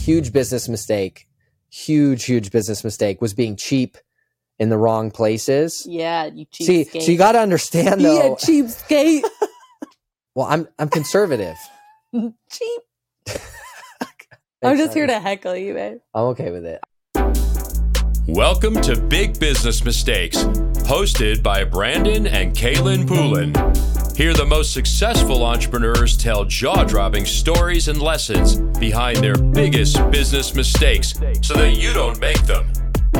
huge business mistake, huge, huge business mistake was being cheap in the wrong places. Yeah, you See, cheapskate. so you got to understand though. yeah, cheapskate. well, I'm I'm conservative. Cheap. I'm just here to heckle you, man. I'm okay with it. Welcome to Big Business Mistakes, hosted by Brandon and Kaelin Poulin. Here, the most successful entrepreneurs tell jaw dropping stories and lessons behind their biggest business mistakes so that you don't make them.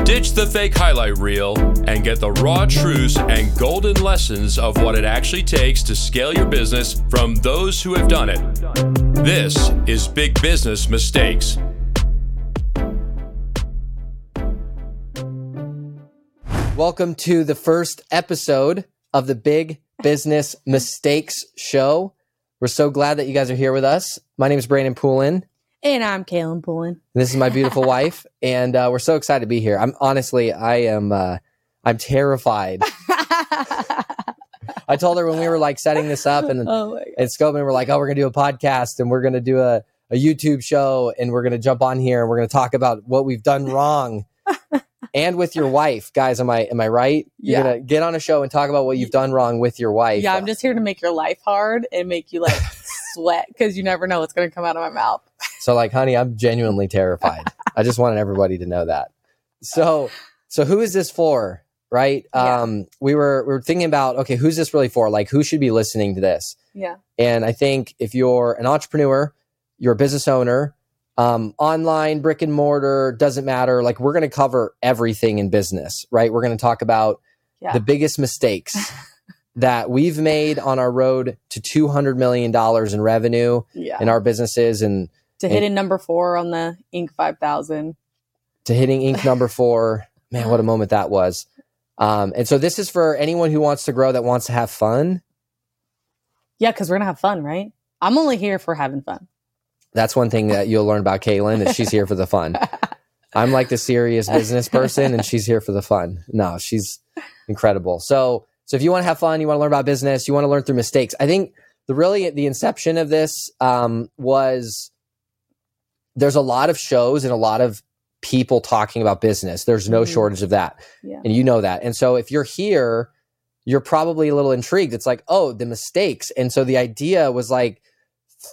Ditch the fake highlight reel and get the raw truths and golden lessons of what it actually takes to scale your business from those who have done it. This is Big Business Mistakes. Welcome to the first episode of the Big Business Mistakes Show. We're so glad that you guys are here with us. My name is Brandon Poulin. And I'm Kaelin. And this is my beautiful wife, and uh, we're so excited to be here. I'm honestly, I am, uh, I'm terrified. I told her when we were like setting this up and oh and Scoping, we're like, oh, we're gonna do a podcast and we're gonna do a, a YouTube show and we're gonna jump on here and we're gonna talk about what we've done wrong. and with your wife, guys, am I am I right? You're Yeah. gonna get on a show and talk about what you've done wrong with your wife. Yeah, I'm just here to make your life hard and make you like sweat because you never know what's going to come out of my mouth. So like, honey, I'm genuinely terrified. I just wanted everybody to know that. So so who is this for? Right? Yeah. Um we were we were thinking about, okay, who's this really for? Like who should be listening to this? Yeah. And I think if you're an entrepreneur, you're a business owner, um, online, brick and mortar, doesn't matter. Like we're going to cover everything in business, right? We're going to talk about Yeah. the biggest mistakes that we've made on our road to $200 million in revenue Yeah. in our businesses and to hitting number four on the Inc. 5000. to hitting Inc. number four. Man, what a moment that was. Um, and so this is for anyone who wants to grow, that wants to have fun. Yeah, because we're going to have fun, right? I'm only here for having fun. That's one thing that you'll learn about Kaelin is she's here for the fun. I'm like the serious business person and she's here for the fun. No, she's incredible. So, so if you want to have fun, you want to learn about business, you want to learn through mistakes. I think the really the inception of this um, was there's a lot of shows and a lot of people talking about business. There's no Mhm. shortage of that. Yeah. And you know that. And so if you're here, you're probably a little intrigued. It's like, oh, the mistakes. And so the idea was like,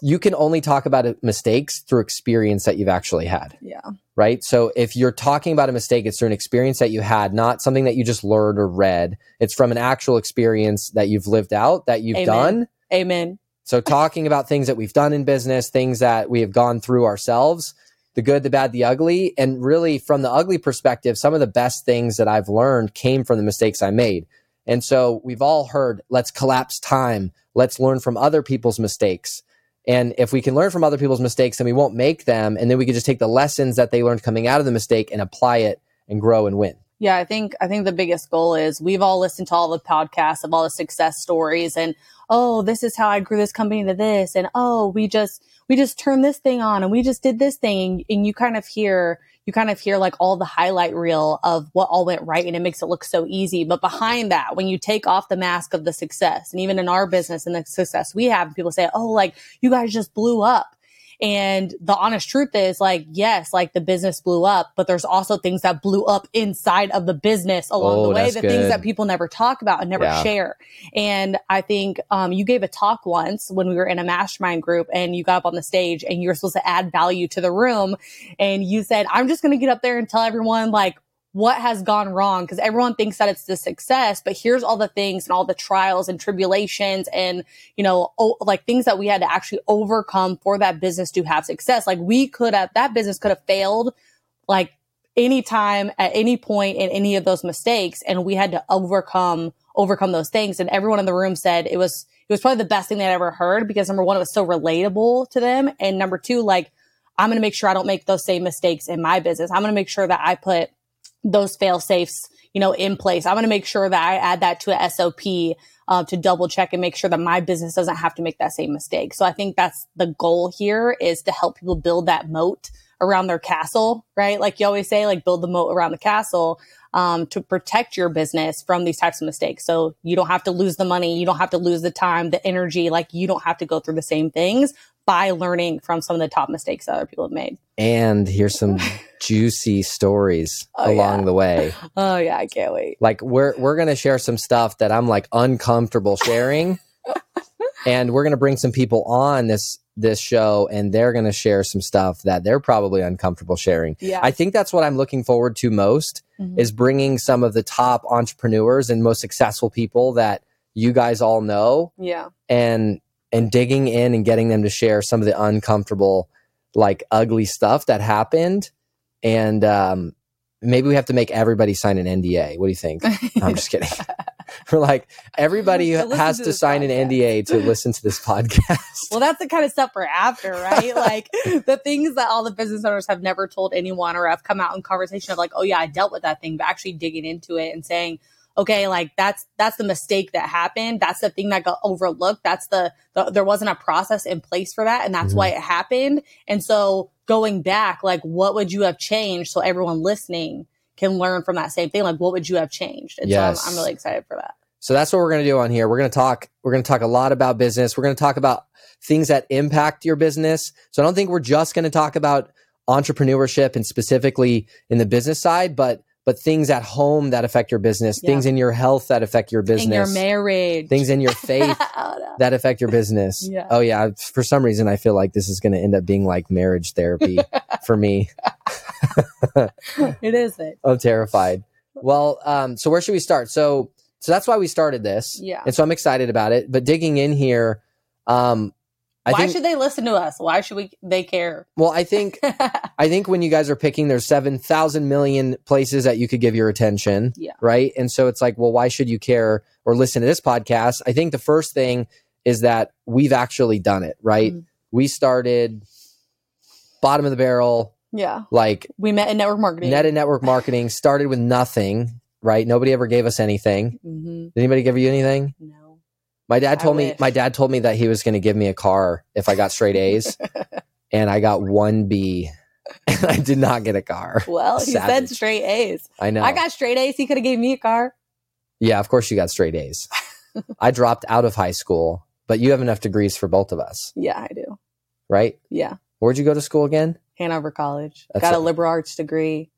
you can only talk about mistakes through experience that you've actually had, Yeah. right? So if you're talking about a mistake, it's through an experience that you had, not something that you just learned or read. It's from an actual experience that you've lived out, that you've Amen. done. Amen. So talking about things that we've done in business, things that we have gone through ourselves, the good, the bad, the ugly, and really from the ugly perspective, some of the best things that I've learned came from the mistakes I made. And so we've all heard, let's collapse time. Let's learn from other people's mistakes. And if we can learn from other people's mistakes, then we won't make them. And then we can just take the lessons that they learned coming out of the mistake and apply it and grow and win. Yeah, I think I think the biggest goal is we've all listened to all the podcasts of all the success stories and oh, this is how I grew this company to this and oh, we just we just turned this thing on and we just did this thing and you kind of hear you kind of hear like all the highlight reel of what all went right and it makes it look so easy. But behind that, when you take off the mask of the success and even in our business and the success we have, people say, "Oh, like you guys just blew up." And the honest truth is like, yes, like the business blew up, but there's also things that blew up inside of the business along Oh, the way, the things that people never talk about and never Yeah. share. And I think um, you gave a talk once when we were in a mastermind group and you got up on the stage and you were supposed to add value to the room. And you said, I'm just going to get up there and tell everyone like what has gone wrong because everyone thinks that it's the success, but here's all the things and all the trials and tribulations and you know, oh, like things that we had to actually overcome for that business to have success. Like we could have, that business could have failed like anytime at any point in any of those mistakes. And we had to overcome, overcome those things. And everyone in the room said it was, it was probably the best thing they'd ever heard because number one, it was so relatable to them. And number two, like, I'm going to make sure I don't make those same mistakes in my business. I'm going to make sure that I put those fail safes, you know, in place. I'm going to make sure that I add that to a SOP uh, to double check and make sure that my business doesn't have to make that same mistake. So I think that's the goal here is to help people build that moat around their castle, right? Like you always say, like build the moat around the castle um, to protect your business from these types of mistakes. So you don't have to lose the money, you don't have to lose the time, the energy. Like you don't have to go through the same things, by learning from some of the top mistakes that other people have made. And here's some juicy stories Oh, along yeah. the way. Oh yeah, I can't wait. Like we're we're gonna share some stuff that I'm like uncomfortable sharing. and we're gonna bring some people on this this show and they're gonna share some stuff that they're probably uncomfortable sharing. Yeah. I think that's what I'm looking forward to most Mhm. is bringing some of the top entrepreneurs and most successful people that you guys all know yeah. and and digging in and getting them to share some of the uncomfortable like ugly stuff that happened and um maybe we have to make everybody sign an NDA. What do you think? I'm just kidding. We're like everybody To has to to sign an. NDA to listen to this podcast. Well, that's the kind of stuff we're after, right? like the things that all the business owners have never told anyone or have come out in conversation of like, oh yeah, I dealt with that thing, but actually digging into it and saying, okay, like that's that's the mistake that happened. That's the thing that got overlooked. That's the, the there wasn't a process in place for that, and that's Mhm. why it happened. And so going back, like what would you have changed so everyone listening can learn from that same thing? Like what would you have changed? And Yes. so I'm, I'm really excited for that. So that's what we're going to do on here. We're going to talk we're going to talk a lot about business. We're going to talk about things that impact your business. So I don't think we're just going to talk about entrepreneurship and specifically in the business side, but but things at home that affect your business, Yeah. things in your health that affect your In your business, marriage, things in your faith Oh, no. that affect your business. Yeah. Oh yeah, for some reason I feel like this is going to end up being like marriage therapy for me. it is it. I'm terrified. Well, um, so where should we start? So, so that's why we started this, Yeah. and so I'm excited about it. But digging in here, um, I Why think. should they listen to us? Why should we? They care. well, I think I think when you guys are picking, there's seven thousand million places that you could give your attention, Yeah. right? And so it's like, well, why should you care or listen to this podcast? I think the first thing is that we've actually done it, right? Mhm. We started bottom of the barrel, yeah, like we met in network marketing. net in network marketing. Started with nothing, right? Nobody ever gave us anything. hmm Did anybody give you anything? No. My dad told me my dad told me that he was going to give me a car if I got straight A's, and I got one B, and I did not get a car. Well, he Savage. said straight A's. I know. I got straight A's. He could have gave me a car. yeah, of course you got straight A's. I dropped out of high school, but you have enough degrees for both of us, Yeah, I do. right? Yeah, Where'd you go to school again? Hanover College. That's got a liberal arts degree,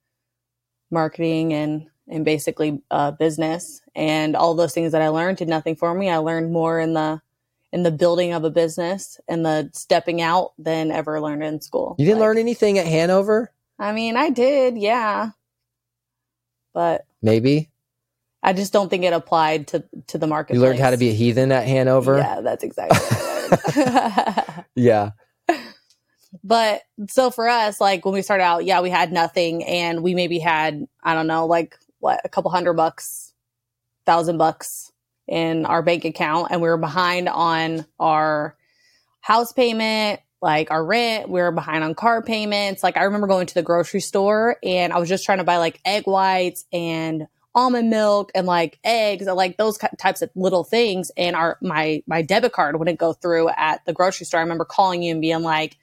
marketing and and basically uh, business and all those things that I learned did nothing for me. I learned more in the in the building of a business and the stepping out than ever learned in school. You didn't Like, learn anything at Hanover? I mean, I did, yeah, but Maybe I just don't think it applied to to the market. you learned how to be a heathen at Hanover. Yeah, that's exactly what I yeah. but so for us, like when we started out, yeah, we had nothing, and we maybe had I don't know, like what a couple hundred bucks, thousand bucks in our bank account, and we were behind on our house payment. Like our rent, we were behind on car payments. Like I remember going to the grocery store and I was just trying to buy like egg whites and almond milk and like eggs and like those types of little things. And our my my debit card wouldn't go through at the grocery store. I remember calling you and being like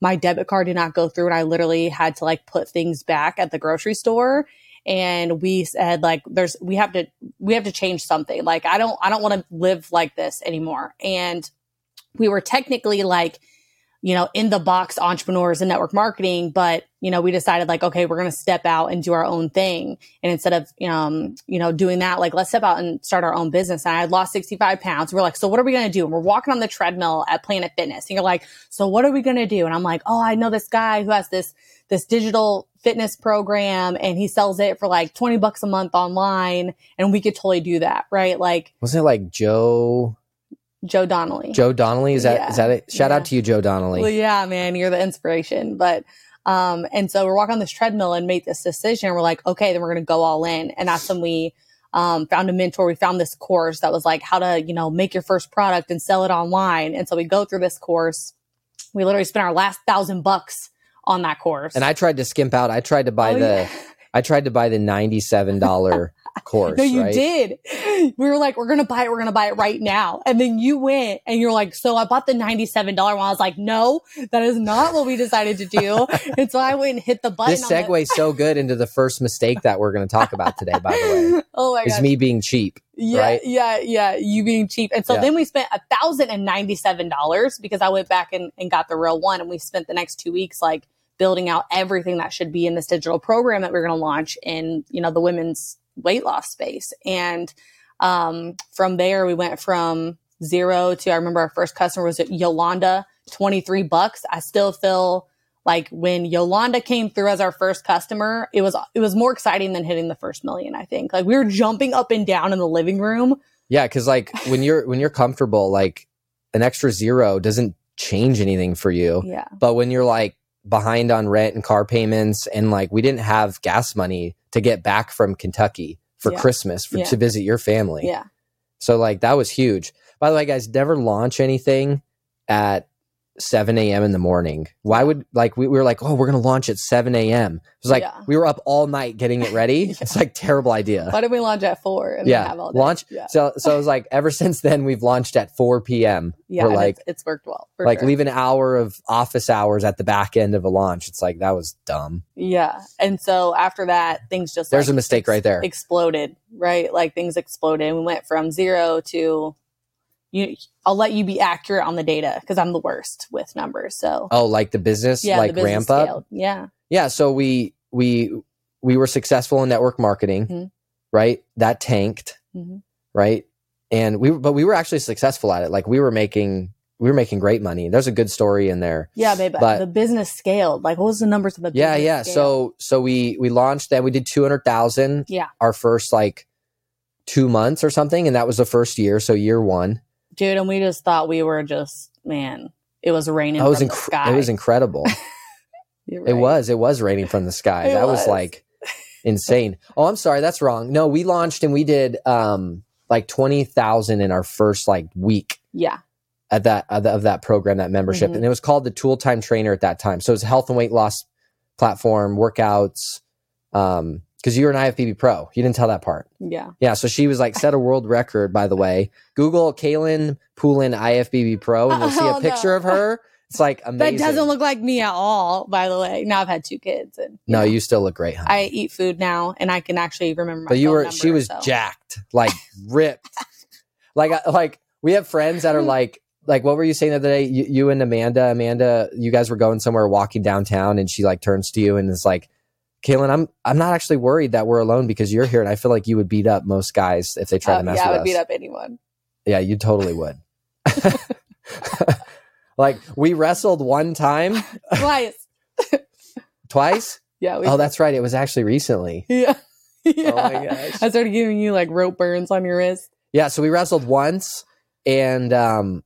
my debit card did not go through. And i literally had to like put things back at the grocery store and we said like there's we have to we have to change something. Like i don't i don't want to live like this anymore. And we were technically like you know, in the box entrepreneurs and network marketing, but you know, we decided like, okay, we're going to step out and do our own thing. And instead of, um, you know, doing that, like, let's step out and start our own business. And I had lost 65 pounds. We're like, so what are we going to do? And we're walking on the treadmill at Planet Fitness. And you're like, so what are we going to do? And I'm like, oh, I know this guy who has this, this digital fitness program and he sells it for like 20 bucks a month online. And we could totally do that. Right. Like Wasn't it like Joe Joe Donnelly. Joe Donnelly? Is that Yeah. is that it? Shout Yeah. out to you, Joe Donnelly. Well, yeah, man, you're the inspiration. But um, and so we're walking on this treadmill and made this decision. We're like, okay, then we're gonna go all in. And that's when we um, found a mentor. We found this course that was like how to, you know, make your first product and sell it online. And so we go through this course. We literally spent our last thousand bucks on that course. And I tried to skimp out. I tried to buy Oh, the yeah. I tried to buy the ninety-seven dollar course. No, you right? did. We were like, we're gonna buy it. We're gonna buy it right now. And then you went and you're like, so I bought the ninety-seven dollar one. I was like, no, that is not what we decided to do. and so I went and hit the button. This on the- segues so good into the first mistake that we're going to talk about today. By the way, oh my is me being cheap. Yeah, right? yeah, yeah. You being cheap. And so Yeah. then we spent a thousand and ninety-seven dollars because I went back and, and got the real one. And we spent the next two weeks like building out everything that should be in this digital program that we're going to launch in, you know, the women's weight loss space. And um, from there, we went from zero to, I remember our first customer was Yolanda, 23 bucks. I still feel like when Yolanda came through as our first customer, it was, it was more exciting than hitting the first million, I think. Like we were jumping up and down in the living room. Yeah, because like when you're when you're comfortable, like an extra zero doesn't change anything for you. Yeah. But when you're like behind on rent and car payments, and like we didn't have gas money to get back from Kentucky for Yeah. Christmas for, Yeah. to visit your family. Yeah. So like that was huge. By the way, guys, never launch anything at 7 a.m. in the morning. Why would like we, we were like, oh, we're gonna launch at 7 a.m. It was like Yeah. we were up all night getting it ready. It's like terrible idea. Why did we launch at four? And yeah, have all day? launch. Yeah. So so it was like ever since then we've launched at 4 p.m. Yeah. we're like it's, it's worked well. for like sure. leave an hour of office hours at the back end of a launch. It's like that was dumb. Yeah. And so after that, things just There's like, a mistake right there. Exploded, right? Like things exploded. We went from zero to you. I'll let you be accurate on the data because I'm the worst with numbers. So Oh, like the business yeah, like the business ramp up. scaled. Yeah. Yeah, so we we we were successful in network marketing, Mhm. right? That tanked, Mhm. right? And we but we were actually successful at it. Like we were making we were making great money. There's a good story in there. Yeah, babe. But- the business scaled. Like, what was the numbers of the Yeah, business yeah. scale? So so we we launched that. We did 200,000 yeah, our first like 2 months or something and that was the first year, so year 1. Dude, and we just thought we were just man. It was raining. That was from the inc- sky. it was incredible. You're It was. It was raining from the sky. It that was. was. like insane. Oh, I'm sorry. That's wrong. No, we launched and we did um like 20,000 in our first like week Yeah. at that of, the, of that program, that membership. Mhm. And it was called the Tool Time Trainer at that time. So it was a health and weight loss platform, workouts. Um, because you're an IFBB pro. You didn't tell that part. Yeah. Yeah. So she was like set a world record, by the way. Google Kaelin Poulin IFBB Pro and you'll see a Oh, picture no. of her. It's like amazing. That doesn't look like me at all, by the way. Now I've had two kids and no, know, you still look great, honey. I eat food now and I can actually remember my but you were number, she was so. jacked like ripped like I- like we have friends that are like like what were you saying the other day you, you and amanda amanda you guys were going somewhere walking downtown and she like turns to you and is like Kaelin, I'm I'm not actually worried that we're alone because you're here, and I feel like you would beat up most guys if they try Oh, to mess yeah, with us. Yeah, I would us. beat up anyone. Yeah, you totally would. like we wrestled one time, Twice. twice. Yeah. We, Oh, that's right. It was actually recently. yeah. yeah. Oh my gosh. I started giving you like rope burns on your wrist. Yeah, so we wrestled once and um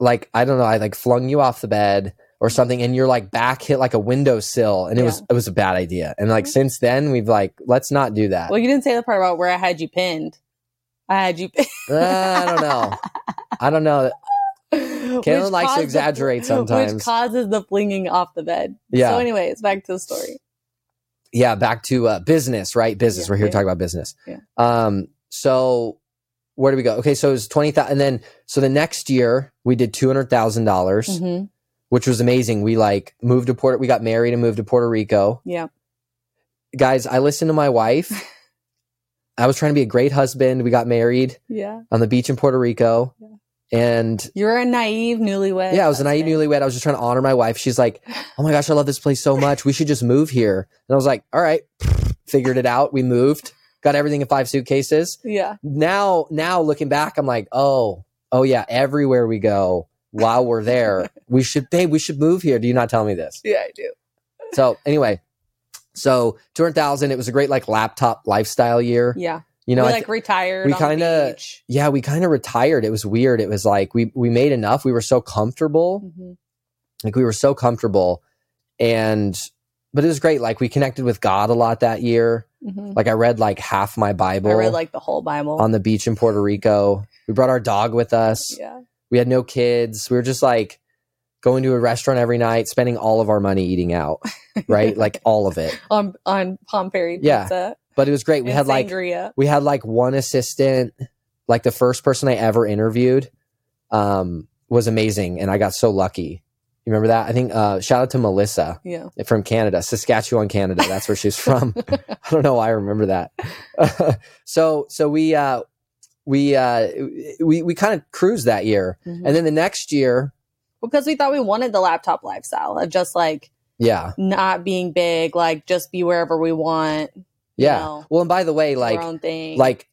like I don't know, I like flung you off the bed or something and your like back hit like a windowsill and it was it was a bad idea. And like since then we've like let's not do that. Well, you didn't say the part about where I had you pinned. I had you. Uh, I don't know. I don't know. Kaelin Which likes to caused the- exaggerate sometimes. Which causes the flinging off the bed. Yeah. So, anyways, back to the story. Yeah, back to uh business, right? Business. Yeah, We're here to yeah. talk about business. Yeah. Um so where do we go? Okay, so it was 20,000 and then so the next year we did $200,000. dollars hmm which was amazing. We like moved to Puerto, we got married and moved to Puerto Rico. Yeah. Guys, I listened to my wife. I was trying to be a great husband. We got married Yeah. on the beach in Puerto Rico. Yeah. And You're a naive newlywed. yeah, I was a naive newlywed. I was just trying to honor my wife. She's like, Oh my gosh, I love this place so much. We should just move here. And I was like, All right, figured it out. We moved, got everything in five suitcases. Yeah. Now, now looking back, I'm like, Oh, oh yeah, everywhere we go while we're there, we should, babe, we should move here. Do you not tell me this? Yeah, I do. So anyway, so two hundred thousand. It was a great like laptop lifestyle year. Yeah. You know, we like th- retired. we kinda- yeah, we kind of retired. It was weird. It was like we we made enough. We were so comfortable. Mhm. Like we were so comfortable, and but it was great. Like we connected with God a lot that year. Mhm. Like I read like half my Bible I read like the whole Bible. on the beach in Puerto Rico. We brought our dog with us. yeah. We had no kids. We were just like going to a restaurant every night, spending all of our money eating out. Right, like all of it. On on Palm Ferry Yeah. pizza. but it was great. We had like sangria. we had like one assistant like the first person i ever interviewed um was amazing and i got so lucky you remember that i think uh shout out to melissa Yeah. from canada saskatchewan canada that's where she's from i don't know why i remember that so so we uh we uh we we kind of cruised that year Mhm. and then the next year because we thought we wanted the laptop lifestyle of just like yeah not being big, like just be wherever we want. you yeah know, well and by the way like our own thing. like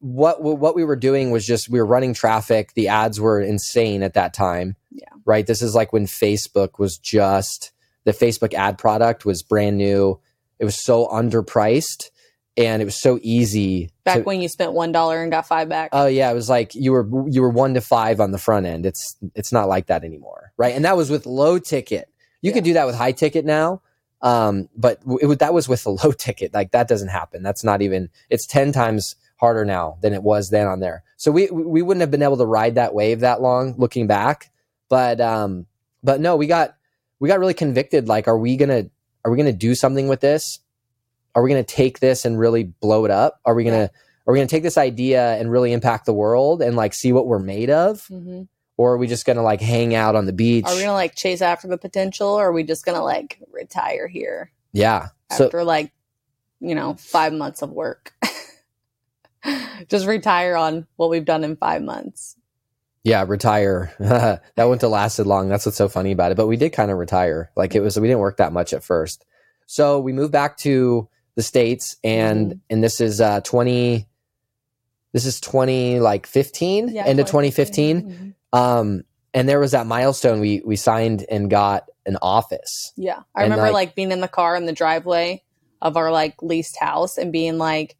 what what we were doing was just we were running traffic the ads were insane at that time Yeah. right this is like when facebook was just the facebook ad product was brand new it was so underpriced and it was so easy back to, when you spent one dollar and got five back. oh yeah it was like you were you were one to five on the front end. It's it's not like that anymore right? And that was with low ticket. You could do that with high ticket now um but it, that was with the low ticket. Like that doesn't happen. That's not even it's 10 times harder now than it was then on there. So we we wouldn't have been able to ride that wave that long looking back but um but no we got we got really convicted. Like are we gonna are we gonna do something with this are we gonna take this and really blow it up? Are we gonna are we gonna take this idea and really impact the world and like see what we're made of? Mhm. or are we just gonna like hang out on the beach? Are we gonna like chase after the potential, or are we just gonna like retire here? Yeah. So after like you know five months of work? just retire on what we've done in five months. yeah retire. That wouldn't have lasted long. That's what's so funny about it. But we did kind of retire. Like it was we didn't work that much at first. So we moved back to the states and Mhm. and this is uh 20 this is 20 like 15 Yeah, end of 2015. 2015 Mhm. um and there was that milestone we we signed and got an office Yeah, I And, remember like- like being in the car in the driveway of our like leased house and being like,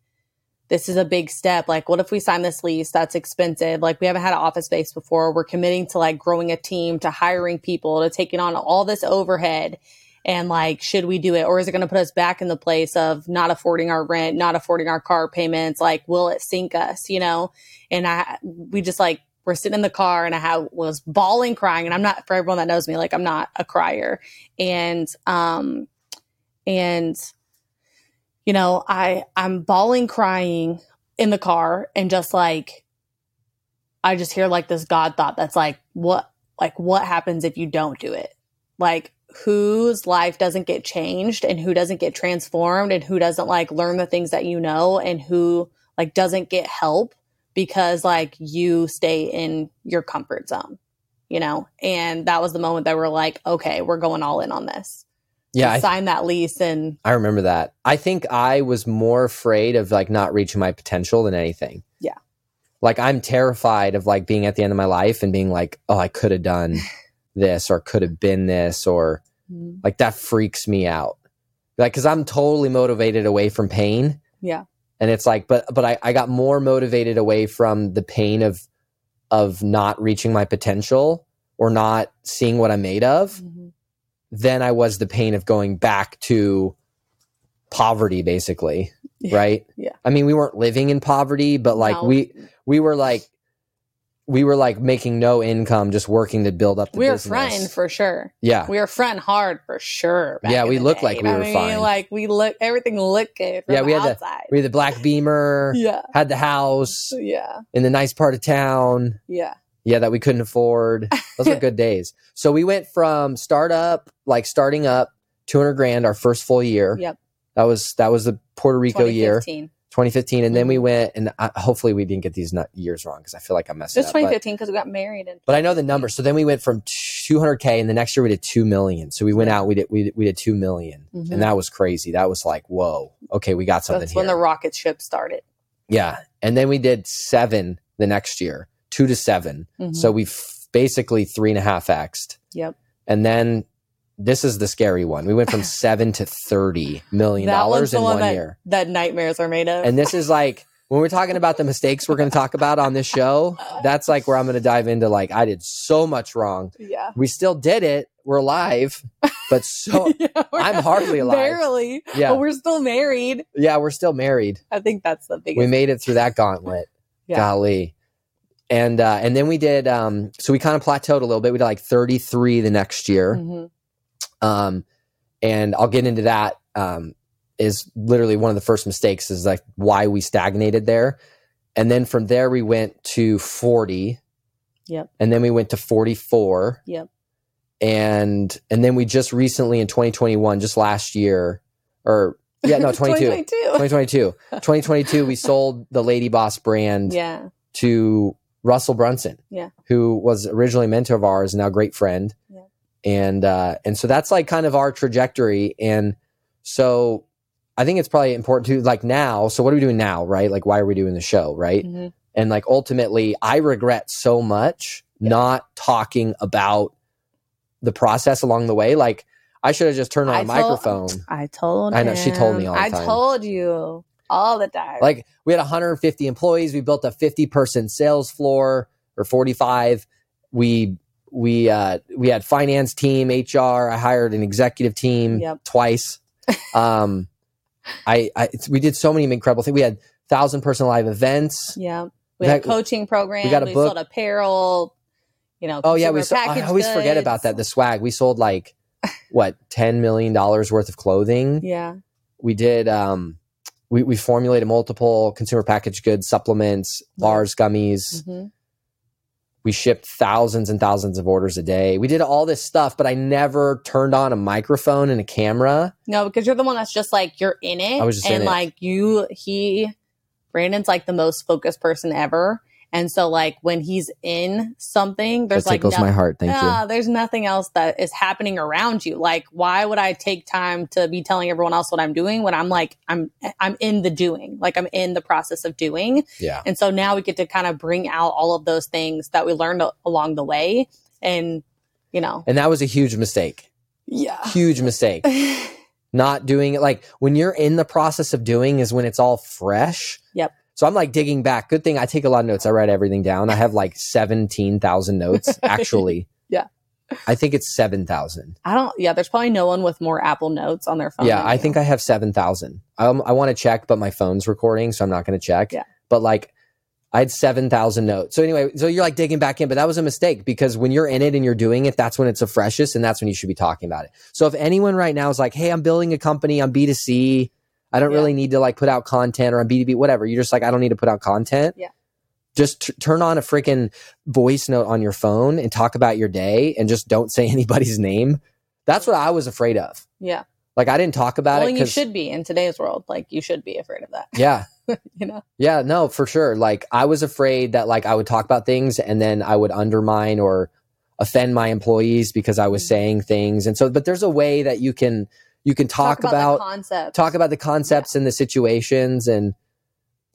"This is a big step. Like, what if we sign this lease? That's expensive. Like, we haven't had an office space before. We're committing to like growing a team, to hiring people, to taking on all this overhead." And like, should we do it, or is it going to put us back in the place of not affording our rent, not affording our car payments? Like, will it sink us? You know? And I, we just like we're sitting in the car, and I had, was bawling, crying. And I'm not for everyone that knows me, like I'm not a crier and um and you know i i'm bawling crying in the car and just like i just hear like this god thought that's like what like what happens if you don't do it like whose life doesn't get changed and who doesn't get transformed and who doesn't like learn the things that you know and who like doesn't get help because like you stay in your comfort zone you know? And that was the moment that we're like okay we're going all in on this. Yeah I, sign that lease and I remember that. I think i was more afraid of like not reaching my potential than anything. Yeah. like i'm terrified of like being at the end of my life and being like oh i could have done this or could have been this or mm-hmm. like that freaks me out like because i'm totally motivated away from pain Yeah. and it's like but but I, I got more motivated away from the pain of of not reaching my potential or not seeing what i'm made of mm-hmm. than i was the pain of going back to poverty basically Yeah. right Yeah. i mean we weren't living in poverty but like No. we we were like we were like making no income just working to build up the we were business. fronting for sure. Yeah. We were fronting hard for sure Yeah, we looked day. like we I were mean, fine. like we look everything looked good from Yeah, we the had the- we had the black beamer yeah. had the house yeah. in the nice part of town. Yeah. Yeah that we couldn't afford. Those were good days. So we went from startup like starting up 200 grand our first full year. Yep. that was that was the puerto rico year 2015 2015 and then we Mhm. went and I, hopefully we didn't get these years wrong because i feel like i'm messing just up 2015 because we got married and but i know the number. So then we went from 200k and the next year we did 2 million. So we went out we did we did, we did 2 million. Mhm. and that was crazy. That was like whoa. Okay we got something that's here. when the rocket ship started. Yeah and then we did seven the next year two to 7 Mhm. so we f- basically three and a half xed yep. And then this is the scary one. We went from seven to 30 million dollars the in one one that, year. that nightmares are made of. And this is like when we're talking about the mistakes we're going to talk about on this show that's like where i'm going to dive into like i did so much wrong. Yeah. We still did it. We're alive but so Yeah, I'm hardly alive. barely yeah. but we're still married. Yeah we're still married. I think that's the biggest we made it through that gauntlet. Yeah. golly. And uh and then we did um so we kind of plateaued a little bit. We did like 33 the next year. Mhm. Um and i'll get into that um is literally one of the first mistakes is like why we stagnated there. And then from there we went to 40. Yep. And then we went to 44. Yep. And and then we just recently in 2021, just last year, or yeah, no, 22. 2022. 2022, we sold the Ladyboss brand Yeah. to Russell Brunson, Yeah. who was originally a mentor of ours, now great friend. Yeah. And uh, and so that's like kind of our trajectory. And so I think it's probably important to like now. So what are we doing now, right? Like why are we doing the show, right? Mhm. And like ultimately, I regret so much not talking about the process along the way. Like I should have just turned on I a told- microphone. I told I know, she told me all the I told you all the time. Like we had 150 employees. We built a 50 person sales floor or 45. We we uh, we had finance team, HR. I hired an executive team Yep. twice. Um, I, I it's- we did so many incredible things. We had thousand person live events. yeah. We had a coaching program. we got a we book. sold apparel, you know. Oh yeah, we. Sold, I always forget about that. The swag we sold like what 10 million dollars worth of clothing. Yeah. we did um we, we formulated multiple consumer packaged goods supplements bars gummies hmm we shipped thousands and thousands of orders a day we did all this stuff but i never turned on a microphone and a camera No, because you're the one that's just like you're in it. I was just and it. like you he Brandon's like the most focused person ever. And so like when he's in something, there's that like tickles no- my heart thank you. Ah, there's nothing else that is happening around you. Like, why would I take time to be telling everyone else what I'm doing when I'm like, I'm, I'm in the doing, like I'm in the process of doing. yeah And so now we get to kind of bring out all of those things that we learned a- along the way. And, you know, and that was a huge mistake yeah. huge mistake not doing it like when you're in the process of doing is when it's all fresh. So i'm like digging back good thing i take a lot of notes i write everything down i have like 17000 notes actually Yeah. i think it's 7000 I don't, yeah, there's probably no one with more Apple Notes on their phone. Yeah, I you. think I have 7,000. Um, I want to check, but my phone's recording, so I'm not going to check. Yeah. But like, I had 7,000 notes. So anyway, so you're like digging back in, but that was a mistake because when you're in it and you're doing it, that's when it's the freshest and that's when you should be talking about it. So if anyone right now is like, hey, I'm building a company, I'm B2C, I don't Yeah. really need to like put out content or I'm B2B, whatever. You're just like, I don't need to put out content. Yeah. Just t- turn on a freaking voice note on your phone and talk about your day and just don't say anybody's name. That's what I was afraid of. yeah. Like I didn't talk about Well, it Well, you should be in today's world. Like, you should be afraid of that, yeah, you know? yeah, no, for sure. Like I was afraid that like I would talk about things and then I would undermine or offend my employees because I was Mhm. saying things. And so, but there's a way that you can you can talk, the about, concept. talk about the concepts and the situations and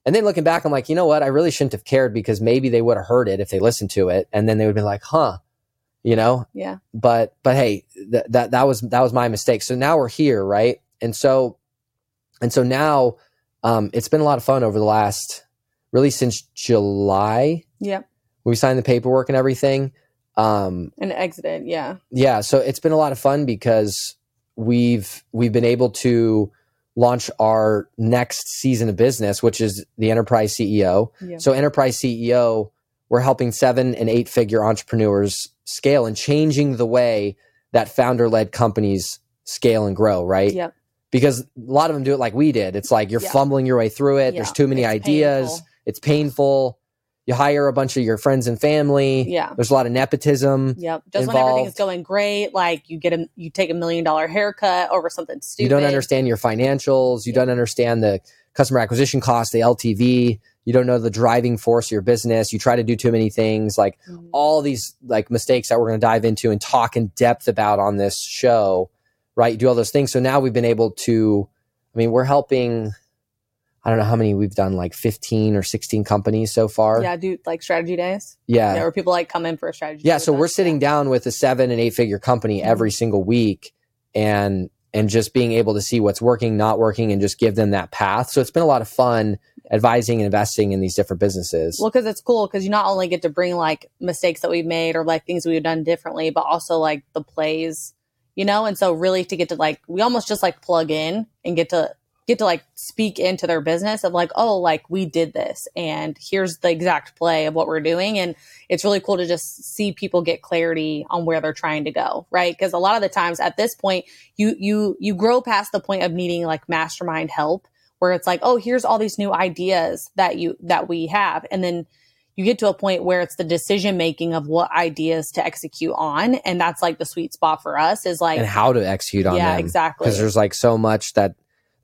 and then looking back, I'm like, you know what? I really shouldn't have cared because maybe they would have heard it if they listened to it, and then they would be like, huh, you know. Yeah. But but hey, that that that was that was my mistake. So now we're here, right? And so and so now um, it's been a lot of fun over the last really since July Yeah. we signed the paperwork and everything. Um, And exited. Yeah. yeah, so it's been a lot of fun because we've we've been able to launch our next season of business, which is the enterprise CEO. Yeah. So enterprise CEO, we're helping seven and eight figure entrepreneurs scale and changing the way that founder led companies scale and grow, right? Yep. Because a lot of them do it like we did. It's like you're Yeah. fumbling your way through it. There's too many It's ideas. painful. It's painful. You hire a bunch of your friends and family. Yeah. There's a lot of nepotism. Yep. Just when everything's involved. going great, like you get a you take a million dollar haircut over something stupid. You don't understand your financials. You Yeah. don't understand the customer acquisition cost, the LTV. You don't know the driving force of your business. You try to do too many things. Like Mhm. all these like mistakes that we're going to dive into and talk in depth about on this show, right? You do all those things. So now we've been able to, I mean, we're helping, I don't know how many we've done, like 15 or 16 companies so far. Yeah, do like strategy days. Yeah. Where people like come in for a strategy. Yeah, so we're us. sitting down with a seven and eight figure company Mhm. every single week and and just being able to see what's working, not working, and just give them that path. So it's been a lot of fun advising and investing in these different businesses. Well, because it's cool because you not only get to bring like mistakes that we've made or like things we've done differently, but also like the plays, you know. And so really to get to like we almost just like plug in and get to get to like speak into their business of like, oh, like we did this and here's the exact play of what we're doing. And it's really cool to just see people get clarity on where they're trying to go. Right. Cause a lot of the times at this point, you, you, you grow past the point of needing like mastermind help where it's like, oh, here's all these new ideas that you, that we have. And then you get to a point where it's the decision making of what ideas to execute on. And that's like the sweet spot for us is like, and how to execute on yeah, them. exactly. Because there's like so much that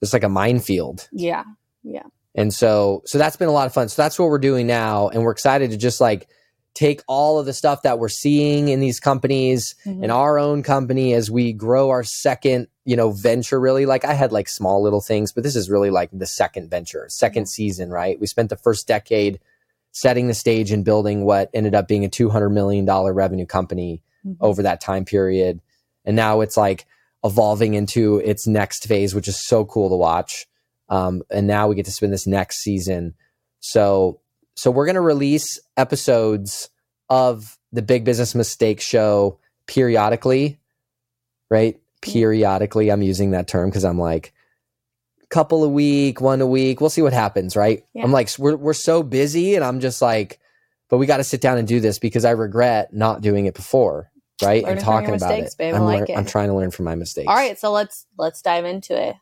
it's like a minefield. Yeah. Yeah. And so, so that's been a lot of fun. So that's what we're doing now. And we're excited to just like take all of the stuff that we're seeing in these companies Mhm. in our own company as we grow our second, you know, venture really. Like I had like small little things, but this is really like the second venture, second season, right? We spent the first decade setting the stage and building what ended up being a $200 million revenue company Mhm. over that time period. And now it's like evolving into its next phase, which is so cool to watch. Um, and now we get to spend this next season. So, so we're going to release episodes of the Big Business Mistake Show periodically, right? Periodically, I'm using that term because I'm like, couple a week, one a week. We'll see what happens, right? Yeah. I'm like, we're we're so busy, and I'm just like, but we got to sit down and do this because I regret not doing it before, right? Learning and talking about it. babe. I'm, like it. I'm trying to learn from my mistakes. All right. So let's, let's dive into it.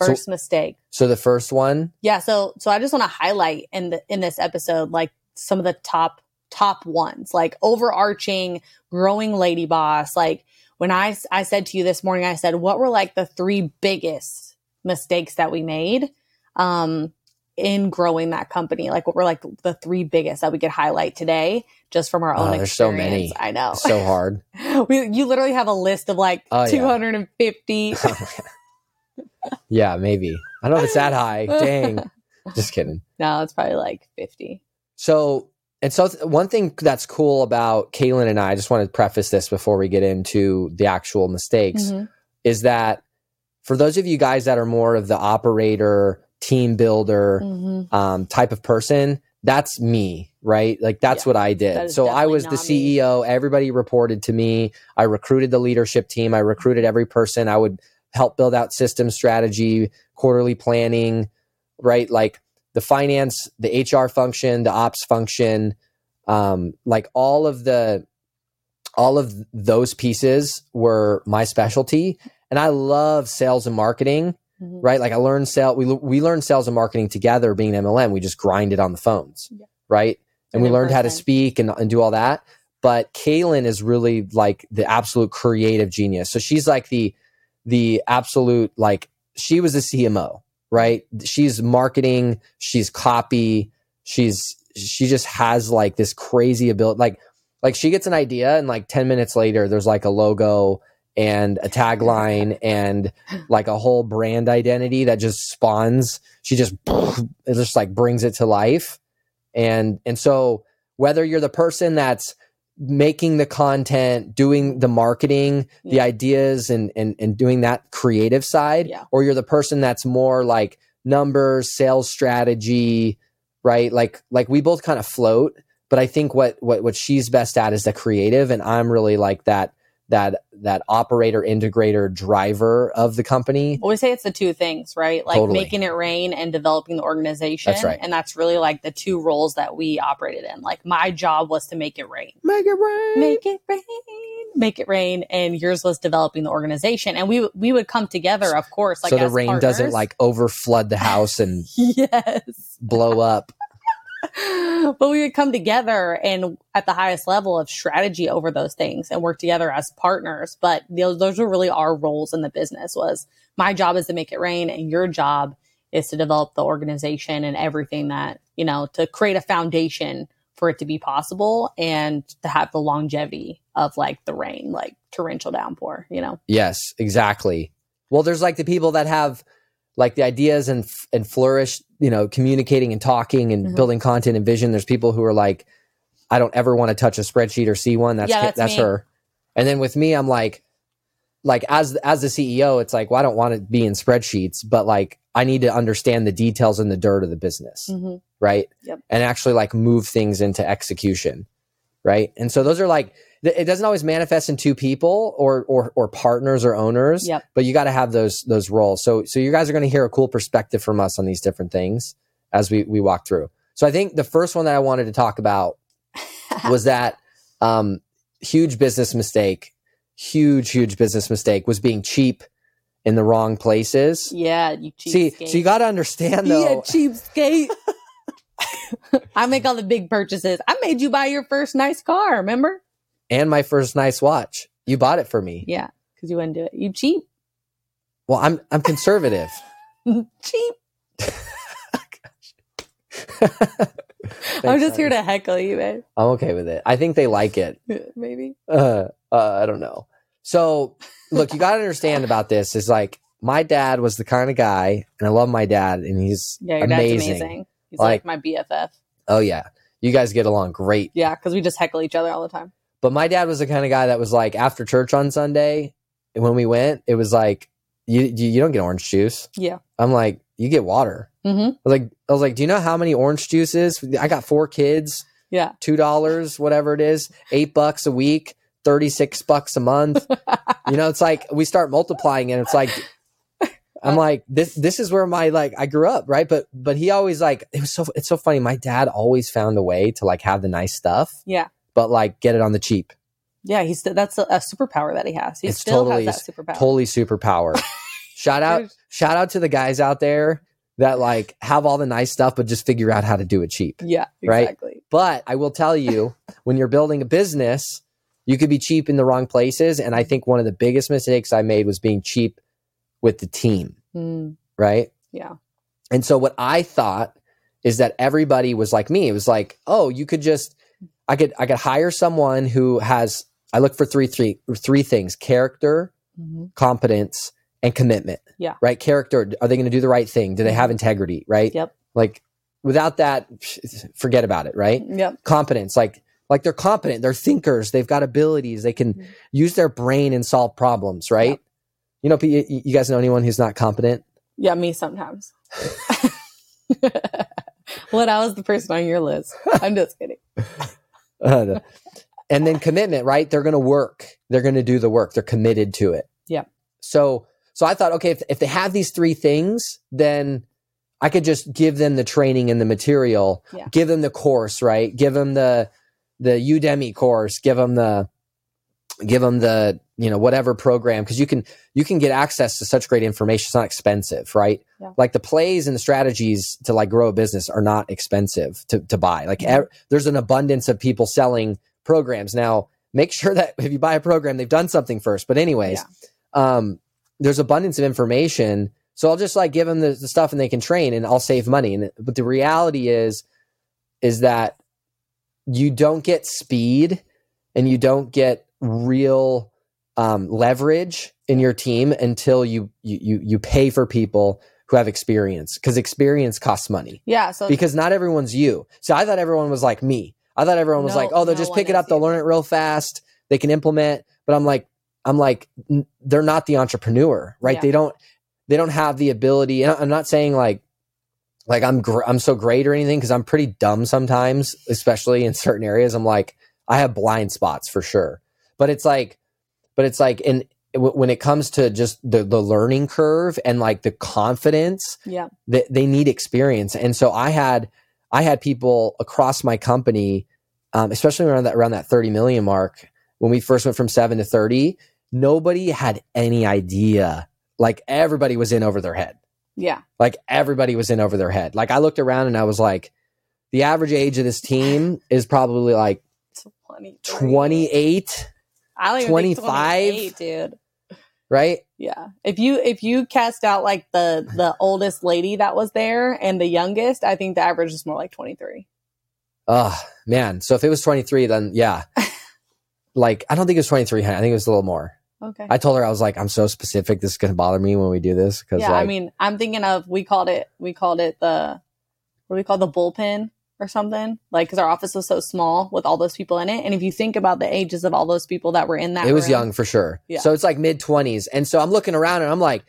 So- First mistake. So the first one, Yeah. So, so I just want to highlight in the, in this episode, like some of the top, top ones, like overarching growing Ladyboss. Like when I, I said to you this morning, I said, what were like the three biggest mistakes that we made? Um, in growing that company, like what were like the three biggest that we could highlight today, just from our Oh, own there's so many. I know. it's so hard. we, you literally have a list of like Oh, 250 yeah, maybe. I don't know if it's that high. Dang. Just kidding. no it's probably like 50 So, and so one thing that's cool about Kaelin and I, I just want to preface this before we get into the actual mistakes, Mhm. is that for those of you guys that are more of the operator, team builder Mhm. um, type of person, that's me, right? Like that's Yeah, what I did. So I was the not me. CEO. Everybody reported to me. I recruited the leadership team. I recruited every person. I would help build out system strategy, quarterly planning, right? Like the finance, the HR function, the ops function, um, like all of the all of those pieces were my specialty. And I love sales and marketing Mhm. right? Like I learned sales, we we learned sales and marketing together. Being MLM, we just grinded on the phones, Yeah. right? And And we learned how to speak and and do all that. But Kaelin is really like the absolute creative genius. So she's like the the absolute like she was the CMO, right? She's marketing, she's copy, she's she just has like this crazy ability. Like like she gets an idea and like ten minutes later, there's like a logo and a tagline and like a whole brand identity that just spawns. She just it just like brings it to life. And and so whether you're the person that's making the content, doing the marketing, the ideas and and and doing that creative side, Yeah. or you're the person that's more like numbers, sales strategy, right? Like like we both kind of float, but I think what what what she's best at is the creative and I'm really like that that that operator integrator driver of the company Well, we say it's the two things, right? Like Totally. making it rain and developing the organization. That's right. And that's really like the two roles that we operated in. Like my job was to make it rain. make it rain Make it rain. Make it rain. And yours was developing the organization. And we we would come together, of course. Like so the rain doesn't like over flood the house and yes. blow up but we would come together and at the highest level of strategy over those things and work together as partners. But those, those are really our roles in the business was my job is to make it rain and your job is to develop the organization and everything that, you know, to create a foundation for it to be possible and to have the longevity of like the rain, like torrential downpour, you know? yes exactly well there's like the people that have like the ideas and and flourish you know communicating and talking and Mhm. building content and vision. There's people who are like i don't ever want to touch a spreadsheet or see one. That's Yeah, that's, that's her. And then with me i'm like like as as the ceo it's like well i don't want to be in spreadsheets but like i need to understand the details and the dirt of the business. Right? Yep. and actually like move things into execution. Right? And so those are like it doesn't always manifest in two people or or or partners or owners. Yep. But you got to have those those roles. So so you guys are going to hear a cool perspective from us on these different things as we we walk through. So I think the first one that I wanted to talk about was that um, huge business mistake, huge huge business mistake was being cheap in the wrong places. Yeah, you See, cheapskate. so you got to understand though. Yeah, cheapskate. I make all the big purchases. I made you buy your first nice car, remember? And my first nice watch. You bought it for me. Yeah, because you wouldn't do it. You cheap. Well, I'm I'm conservative. cheap. I'm just here to heckle you, babe. I'm okay with it. I think they like it. Maybe. Uh, uh, I don't know. So, look, you got to understand about this is like my dad was the kind of guy, and I love my dad, and he's Yeah, your amazing. dad's amazing. He's Like- like, my BFF. Oh yeah, you guys get along great. Yeah, because we just heckle each other all the time. But my dad was the kind of guy that was like after church on Sunday, when we went, it was like you you, you don't get orange juice. Yeah. I'm like you get water. Mm-hmm. I was like I was like, do you know how many orange juices? I got four kids. Yeah. two dollars, whatever it is, eight bucks a week, thirty six bucks a month. you know, it's like we start multiplying, and it's like I'm like this. This is where my like I grew up, right? But but he always like it was so it's so funny. My dad always found a way to like have the nice stuff, Yeah. But like get it on the cheap. Yeah, he's that's a, a superpower that he has. He It's still totally- has that superpower. Totally superpower. shout out shout out to the guys out there that like have all the nice stuff, but just figure out how to do it cheap. Yeah, Right? exactly. But I will tell you, when you're building a business, you could be cheap in the wrong places. And I think one of the biggest mistakes I made was being cheap with the team, Mm, right? yeah. And so what I thought is that everybody was like me. It was like, oh, you could just I could I could hire someone who has I look for three three three things: character, hmm competence, and commitment. Yeah. Right? Character, are they going to do the right thing? Do they have integrity, right? Yep. Like without that forget about it, right? Yep. competence like like they're competent they're thinkers they've got abilities they can Mhm. use their brain and solve problems right Yep. you know you, you guys know anyone who's not competent Yeah, me sometimes. when I was the person on your list. I'm just kidding. Uh, and then commitment right? They're going to work. They're going to do the work. They're committed to it. Yep. so so i thought okay if, if they have these three things then i could just give them the training and the material. Yeah. give them the course right? Give them the the udemy course. Give them the give them the you know whatever program because you can you can get access to such great information. It's not expensive right? Yeah. like the plays and the strategies to like grow a business are not expensive to, to buy. Like Mhm. ev- there's an abundance of people selling programs. Now make sure that if you buy a program they've done something first. But anyways um there's abundance of information. So i'll just like give them the, the stuff and they can train and i'll save money. And but the reality is is that you don't get speed and you don't get real um, leverage in your team until you you you, you pay for people who have experience because experience costs money Yeah. So because not everyone's you. So I thought everyone was like me. I thought everyone was No- like, oh, they'll no just pick it up, they'll you. learn it real fast, they can implement. But I'm like, I'm like, n- they're not the entrepreneur, right? Yeah. They don't, they don't have the ability. And I'm not saying like, like I'm gr- I'm so great or anything because I'm pretty dumb sometimes, especially in certain areas. I'm like, I have blind spots for sure. But it's like, but it's like, in when it comes to just the the learning curve and like the confidence yeah. they, they need experience and so i had i had people across my company um, especially around that around that 30 million mark when we first went from 7 to 30 nobody had any idea like everybody was in over their head Yeah. like everybody was in over their head like i looked around and i was like the average age of this team is probably like 23. 28 I don't even 25? think 28, dude. right Yeah. If you if you cast out like the the oldest lady that was there and the youngest, I think the average is more like 23. oh man so if it was 23 then yeah like i don't think it was 23 i think it was a little more Okay. I told her I was like, I'm so specific. This is gonna bother me when we do this because yeah, like, I mean, I'm thinking of we called it we called it the what do we call the bullpen or something like because our office was so small with all those people in it, and if you think about the ages of all those people that were in that, it was room- young for sure. Yeah. So it's like mid twenties, and so I'm looking around and I'm like,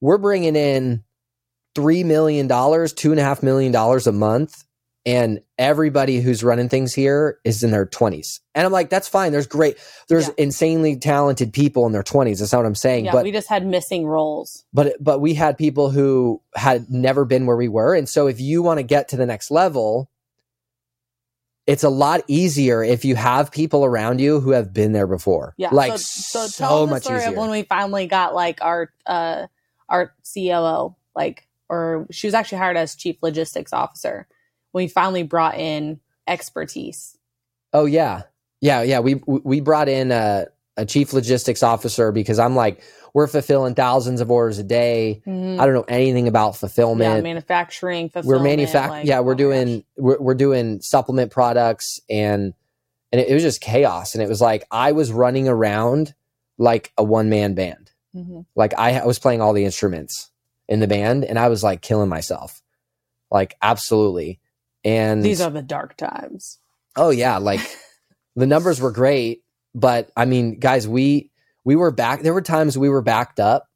we're bringing in three million dollars, two and a half million dollars a month and everybody who's running things here is in their 20s. And I'm like, that's fine. There's great, there's Yeah. insanely talented people in their 20s. That's not what I'm saying. Yeah, but we just had missing roles. but but we had people who had never been where we were and so if you want to get to the next level it's a lot easier if you have people around you who have been there before Yeah. like so, so, so tell the much story easier of when we finally got like our uh our COO, like or she was actually hired as chief logistics officer. When we finally brought in expertise. oh yeah. Yeah yeah. We we brought in a, a chief logistics officer because i'm like we're fulfilling thousands of orders a day. Mhm. i don't know anything about Yeah, fulfillment manufacturing, we're manufacturing like, yeah we're oh doing we're, we're doing supplement products and and it, it was just chaos. And it was like i was running around like a one-man band. Mhm. like I, I was playing all the instruments in the band and i was like killing myself. Like absolutely and These are the dark times. oh yeah like the numbers were great but i mean guys we we were back there were times we were backed up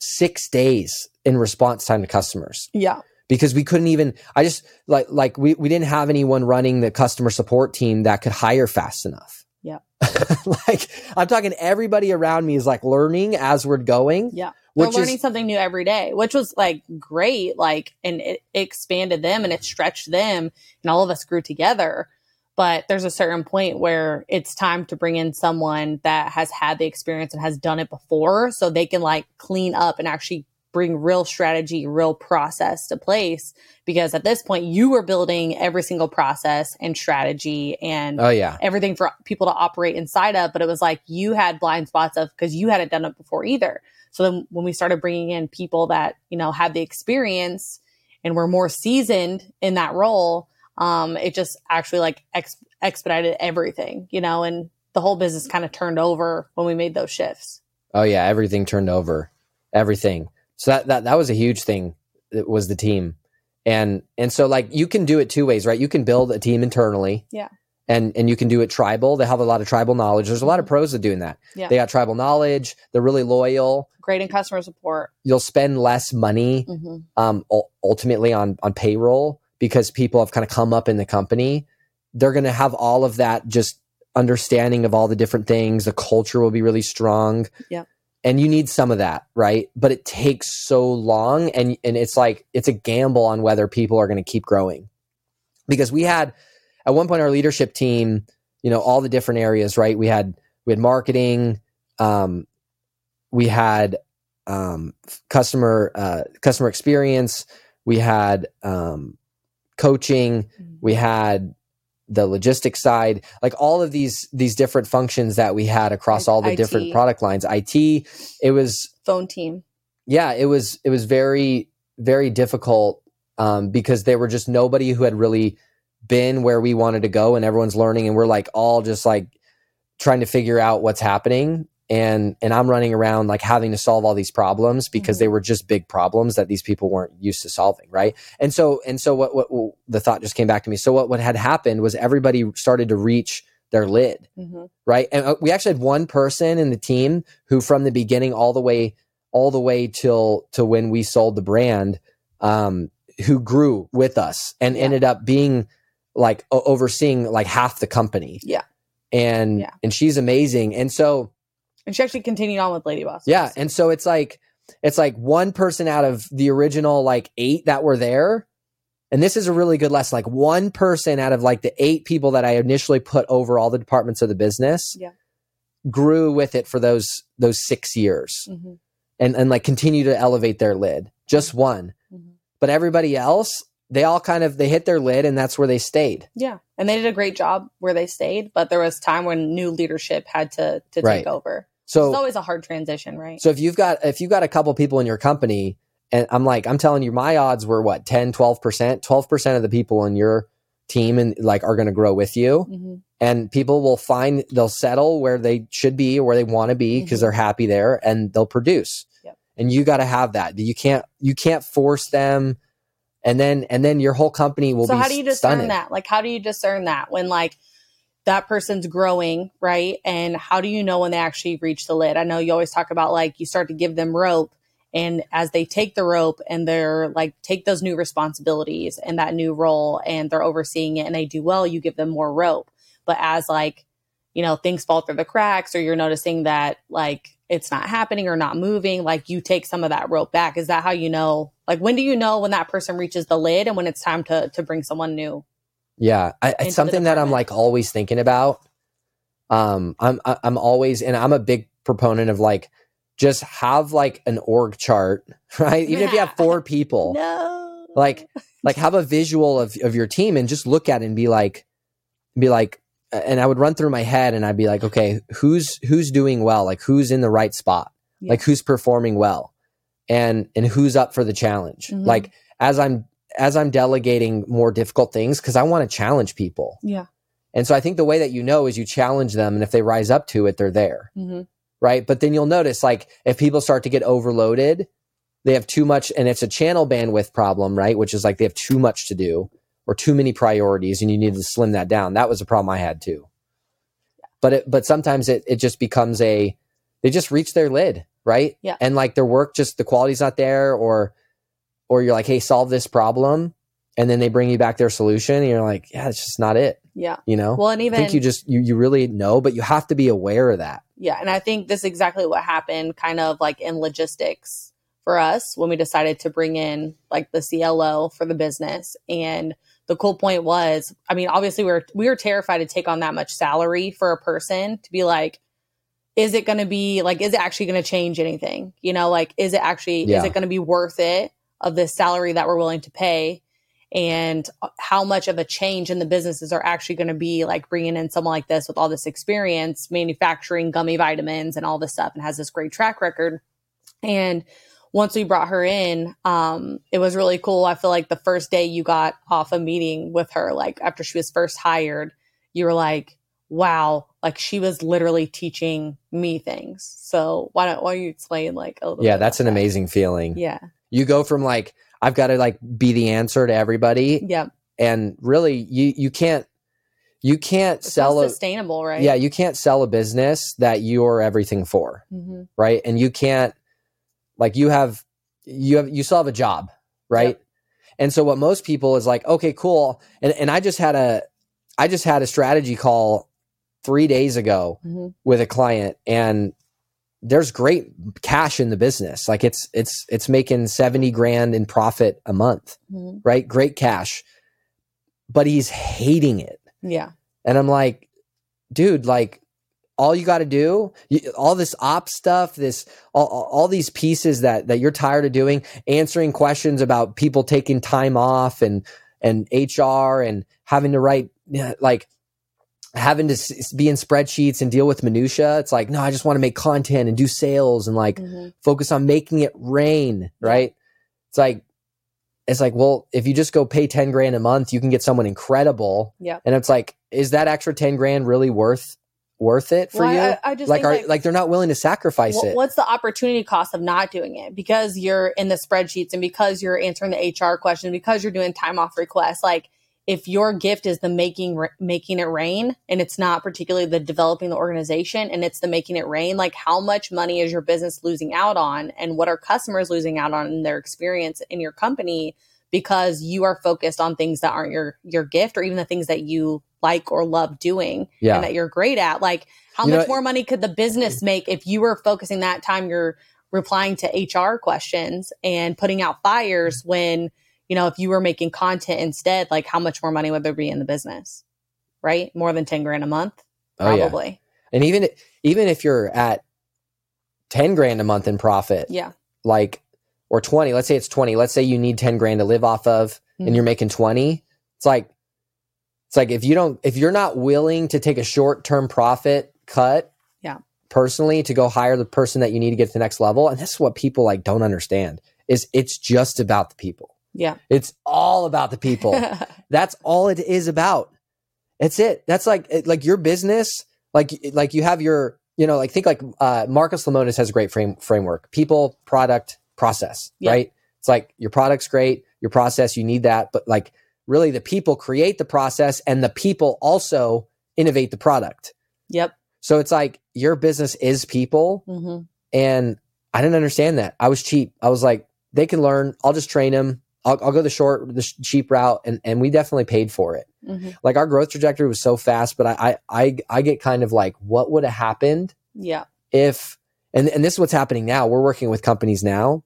six days in response time to customers Yeah. because we couldn't even i just like like we, we didn't have anyone running the customer support team that could hire fast enough Yeah. like i'm talking everybody around me is like learning as we're going Yeah. They're learning is something new every day, which was like great. Like, and it expanded them and it stretched them, and all of us grew together. But there's a certain point where it's time to bring in someone that has had the experience and has done it before so they can like clean up and actually bring real strategy, real process to place. Because at this point, you were building every single process and strategy and oh yeah everything for people to operate inside of, but it was like you had blind spots of because you hadn't done it before either. So then when we started bringing in people that, you know, had the experience and were more seasoned in that role, um, it just actually like ex- expedited everything, you know, and the whole business kind of turned over when we made those shifts. oh yeah everything turned over everything so that that, that was a huge thing it was the team and and so like you can do it two ways right you can build a team internally Yeah. And and you can do it tribal. They have a lot of tribal knowledge. There's a lot of pros to doing that. Yeah. they got tribal knowledge. They're really loyal. Great in customer support. you'll spend less money hmm um ultimately on on payroll because people have kind of come up in the company. They're going to have all of that just understanding of all the different things. The culture will be really strong. Yeah. and you need some of that right? But it takes so long and and it's like it's a gamble on whether people are going to keep growing. Because we had at one point our leadership team you know all the different areas right we had we had marketing um we had um customer uh customer experience we had um coaching we had the logistics side like all of these these different functions that we had across all the IT. different product lines it it was Phone team. yeah it was it was very very difficult um, because there were just nobody who had really been where we wanted to go and everyone's learning and we're like all just like trying to figure out what's happening and and i'm running around like having to solve all these problems because Mhm. they were just big problems that these people weren't used to solving right and so and so what, what what the thought just came back to me so what what had happened was everybody started to reach their lid hmm right? And uh, we actually had one person in the team who, from the beginning all the way, all the way till to when we sold the brand, um, who grew with us and Yeah. ended up being like o- overseeing like half the company. Yeah. and Yeah. and she's amazing. And so And she actually continued on with Ladyboss. yeah, and so it's like it's like one person out of the original like eight that were there. And this is a really good lesson. Like one person out of like the eight people that I initially put over all the departments of the business Yeah. grew with it for those those six years hmm and, and like continue to elevate their lid. Just one. hmm But everybody else, they all kind of they hit their lid and that's where they stayed. Yeah, and they did a great job where they stayed, but there was time when new leadership had to to Right. take over. So it's always a hard transition, right? So if you've got if you've got a couple people in your company, and I'm like, I'm telling you, my odds were what 10, 12 percent. Twelve percent of the people in your team and like are going to grow with you, hmm and people will find they'll settle where they should be or where they want to be because Mhm. they're happy there, and they'll produce. Yep. And you got to have that. You can't you can't force them, and then and then your whole company will So be how do you discern stunning. that? Like, how do you discern that when like that person's growing, right? And how do you know when they actually reach the lid? I know you always talk about like you start to give them rope, And as they take the rope and they're like, take those new responsibilities and that new role and they're overseeing it and they do well, you give them more rope. But as like, you know, things fall through the cracks or you're noticing that like it's not happening or not moving, like you take some of that rope back. Is that how you know? Like, when do you know when that person reaches the lid and when it's time to to bring someone new? Yeah, I, it's something that I'm like always thinking about. Um, I'm I'm always, and I'm a big proponent of like just have like an org chart, right? Even if you have four people, No, like like have a visual of of your team and just look at it and be like, be like, and I would run through my head and I'd be like, okay, who's who's doing well? Like who's in the right spot? Yeah. Like who's performing well, and and who's up for the challenge? Mhm. Like as I'm as I'm delegating more difficult things because I want to challenge people. yeah, And so I think the way that you know is you challenge them, and if they rise up to it, they're there, hmm right? But then you'll notice, like, if people start to get overloaded, they have too much, and it's a channel bandwidth problem, right? Which is like they have too much to do or too many priorities, and you need to slim that down. That was a problem I had too. But it, but sometimes it it just becomes a they just reach their lid, right? Yeah. And like their work, just the quality's not there, or or you're like, hey, solve this problem, and then they bring you back their solution, and you're like, yeah, it's just not it, yeah. you know. Well, and even I think you just you you really know, but you have to be aware of that. Yeah, and I think this is exactly what happened kind of like in logistics for us when we decided to bring in like the CLO for the business. And the cool point was, I mean, obviously we were we were terrified to take on that much salary for a person to be like is it going to be like is it actually going to change anything? You know, like is it actually Yeah. is it going to be worth it of the salary that we're willing to pay? and uh, how much of a change in the businesses are actually going to be like bringing in someone like this with all this experience manufacturing gummy vitamins and all this stuff and has this great track record and once we brought her in um, it was really cool. I feel like the first day you got off a meeting with her like after she was first hired you were like wow. Like she was literally teaching me things. So why don't why don't you explain like a little Yeah, that's an that? amazing feeling. yeah. You go from like I've got to like be the answer to everybody, yeah and really you you can't you can't it's sell a sustainable right? Yeah you can't sell a business that you're everything for, hmm right? And you can't like you have you have you still have a job, right? Yep. And so what most people is like, okay, cool. And and I just had a I just had a strategy call 3 days ago hmm with a client and there's great cash in the business. Like it's it's it's making 70 grand in profit a month, hmm right? Great cash. But he's hating it. yeah And I'm like, dude, like all you got to do, you, all this op stuff, this all, all these pieces that that you're tired of doing, answering questions about people taking time off and and HR and having to write like having to be in spreadsheets and deal with minutia. It's like, no, I just want to make content and do sales and like Mhm. focus on making it rain, right? It's like it's like, well, if you just go pay 10 grand a month, you can get someone incredible. Yeah. And it's like, is that extra 10 grand really worth worth it for Well, you? I, I just like are like, like they're not willing to sacrifice it. what's the opportunity cost of not doing it because you're in the spreadsheets and because you're answering the HR question because you're doing time off requests like if your gift is the making making it rain and it's not particularly the developing the organization and it's the making it rain like how much money is your business losing out on and what are customers losing out on in their experience in your company because you are focused on things that aren't your your gift or even the things that you like or love doing Yeah. and that you're great at. Like how You know- much more money could the business mm. make if you were focusing that time you're replying to HR questions and putting out fires mm. when you know if you were making content instead like how much more money would there be in the business right? More than 10 grand a month Oh, yeah. probably. And even even if you're at 10 grand a month in profit, yeah. like or 20, let's say it's 20. Let's say you need 10 grand to live off of Mhm. and you're making 20. It's like it's like if you don't if you're not willing to take a short-term profit cut Yeah. personally to go hire the person that you need to get to the next level, and this is what people like don't understand is it's just about the people. yeah It's all about the people. That's all it is about. That's it. That's like it- like your business. Like like you have your you know like think like uh, Marcus Lemonis has a great frame framework: people, product, process. Yeah. Right. It's like your product's great, your process you need that, but like really the people create the process, and the people also innovate the product. yep So it's like your business is people, hmm and I didn't understand that. I was cheap. I was like, they can learn. I'll just train them. I'll, I'll go the short, the cheap route, and and we definitely paid for it. Mm-hmm. Like our growth trajectory was so fast, but I I I, I get kind of like, what would have happened? Yeah. If and and this is what's happening now. We're working with companies now,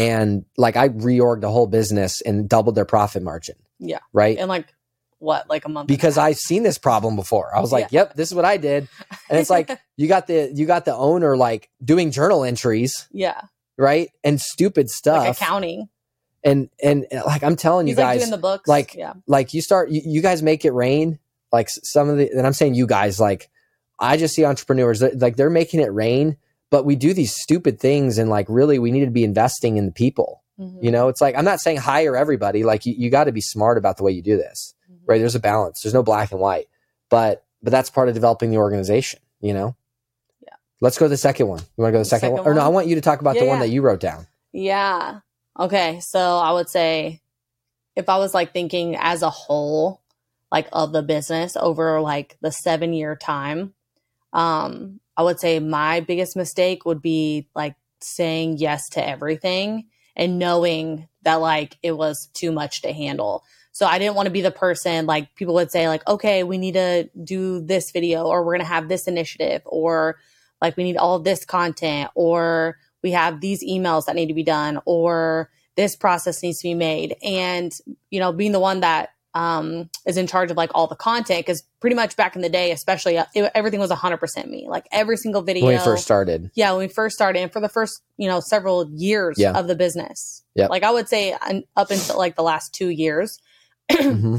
and like I reorged the whole business and doubled their profit margin. Yeah. Right. And like what like a month because I've seen this problem before. I was like, yeah. "Yep, this is what I did," and it's like you got the you got the owner like doing journal entries, yeah, right, and stupid stuff, like accounting, and and like I'm telling He's you guys, like the books, like yeah. like you start you, you guys make it rain, like some of the, and I'm saying you guys, like I just see entrepreneurs like they're making it rain, but we do these stupid things, and like really we need to be investing in the people. Mm-hmm. You know, it's like I'm not saying hire everybody. Like you, you got to be smart about the way you do this right? There's a balance. There's no black and white, but but that's part of developing the organization. You know. Yeah. Let's go to the second one. You want to go to the, second, second, one? one? Or no, I want you to talk about yeah, the one yeah. that you wrote down. Yeah. Okay. So I would say if I was like thinking as a whole, like of the business over like the seven year time, um, I would say my biggest mistake would be like saying yes to everything and knowing that like it was too much to handle. So I didn't want to be the person like people would say like, okay, we need to do this video or we're going to have this initiative or like we need all this content or we have these emails that need to be done or this process needs to be made. And, you know, being the one that um, is in charge of like all the content because pretty much back in the day, especially uh, it, everything was 100% me. Like every single video. When we first started. Yeah, when we first started, and for the first you know several years yeah. of the business. Yeah. Like I would say up until like the last two years, mm-hmm.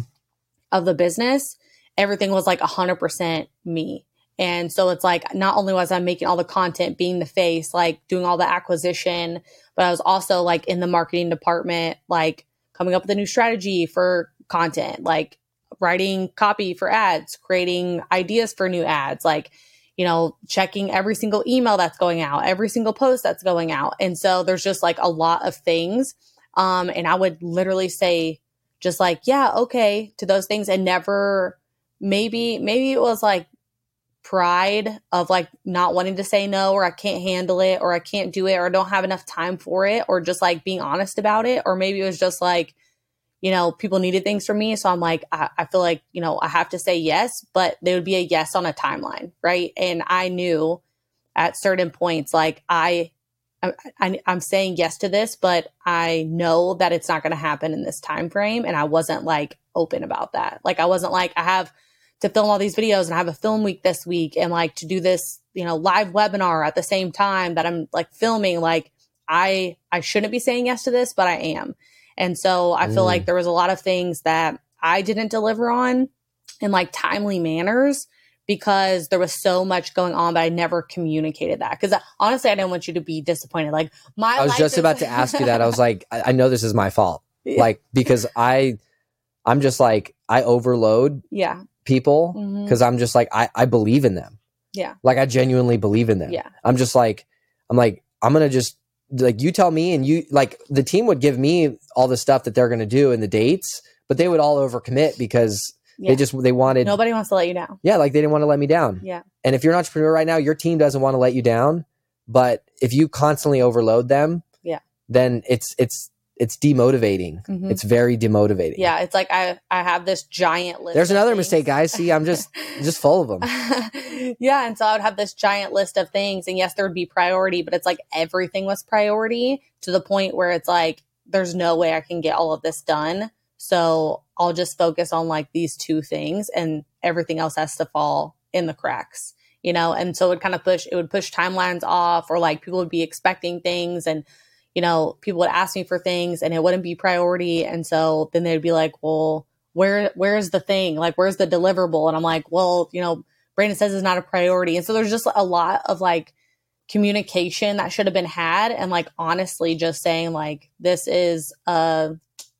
of the business, everything was like 100% me. And so it's like not only was I making all the content, being the face, like doing all the acquisition, but I was also like in the marketing department, like coming up with a new strategy for content, like writing copy for ads, creating ideas for new ads, like, you know, checking every single email that's going out, every single post that's going out. And so there's just like a lot of things. Um, and I would literally say just like, yeah, okay to those things and never maybe maybe it was like pride of like not wanting to say no or I can't handle it or I can't do it or I don't have enough time for it or just like being honest about it or maybe it was just like you know people needed things from me so I'm like I, I feel like you know I have to say yes but there would be a yes on a timeline right and I knew at certain points like I I, am saying yes to this, but I know that it's not going to happen in this time frame, and I wasn't like open about that. Like I wasn't like I have to film all these videos and I have a film week this week, and like to do this, you know, live webinar at the same time that I'm like filming. Like I I shouldn't be saying yes to this, but I am, and so I feel mm. like there was a lot of things that I didn't deliver on in like timely manners because there was so much going on, but I never communicated that. Because honestly, I didn't want you to be disappointed. Like my, I was just is- about to ask you that. I was like, I, I know this is my fault, yeah. like because I, I'm just like I overload, yeah, people because mm-hmm. I'm just like I, I believe in them, yeah, like I genuinely believe in them. Yeah, I'm just like I'm like I'm gonna just like you tell me and you like the team would give me all the stuff that they're gonna do and the dates, but they would all overcommit because yeah. They just they wanted nobody wants to let you down. Yeah, like they didn't want to let me down. Yeah. And if you're an entrepreneur right now, your team doesn't want to let you down, but if you constantly overload them, yeah, then it's it's it's demotivating. Mm-hmm. It's very demotivating. Yeah, it's like I I have this giant list. There's another mistake, guys. See, I'm just just full of them. yeah, and so I would have this giant list of things, and yes, there would be priority, but it's like everything was priority to the point where it's like there's no way I can get all of this done. So I'll just focus on like these two things and everything else has to fall in the cracks, you know? And so it would kind of push, it would push timelines off or like people would be expecting things and, you know, people would ask me for things and it wouldn't be priority. And so then they'd be like, well, where, where's the thing? Like, where's the deliverable? And I'm like, well, you know, Brandon says it's not a priority. And so there's just a lot of like communication that should have been had. And like, honestly, just saying like, this is a,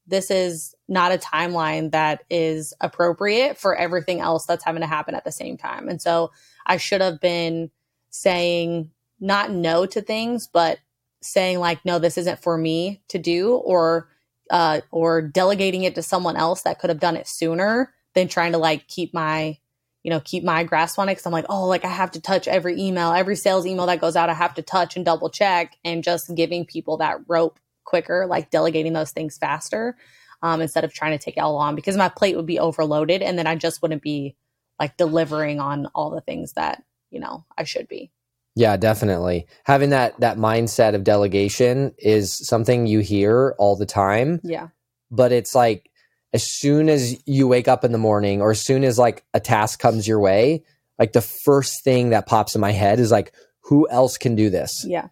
this is not a timeline that is appropriate for everything else that's having to happen at the same time. And so I should have been saying not no to things, but saying like, no, this isn't for me to do, or uh, or delegating it to someone else that could have done it sooner than trying to like keep my you know, keep my grasp on it because I'm like, oh, like I have to touch every email, every sales email that goes out, I have to touch and double check, and just giving people that rope quicker, like delegating those things faster um, instead of trying to take it all on because my plate would be overloaded and then I just wouldn't be like delivering on all the things that you know I should be. Yeah, definitely. Having that that mindset of delegation is something you hear all the time. Yeah. But it's like as soon as you wake up in the morning or as soon as like a task comes your way, like the first thing that pops in my head is like who else can do this? Yeah.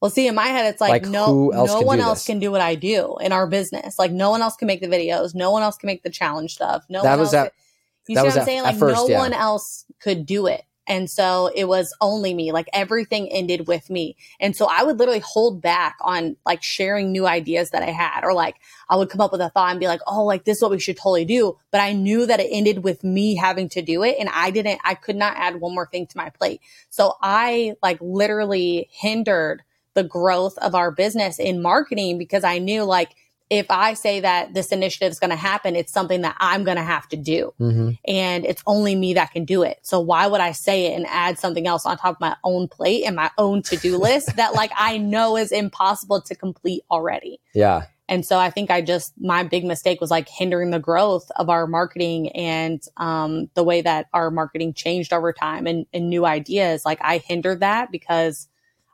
Well, see, in my head, it's like, Like, no, no one else this? can do what I do in our business. Like, no one else can make the videos. No one else can make the challenge stuff. No That one was else. at- you that see what I'm at- saying? Like, first, no yeah. one else could do it. And so it was only me. Like everything ended with me. And so I would literally hold back on like sharing new ideas that I had, or like I would come up with a thought and be like, oh, like this is what we should totally do. But I knew that it ended with me having to do it. And I didn't, I could not add one more thing to my plate. So I like literally hindered the growth of our business in marketing because I knew like if I say that this initiative is going to happen, it's something that I'm going to have to do. hmm And it's only me that can do it. So why would I say it and add something else on top of my own plate and my own to do list that like I know is impossible to complete already? Yeah. And so I think I just, my big mistake was like hindering the growth of our marketing and um, the way that our marketing changed over time and, and new ideas. Like I hindered that because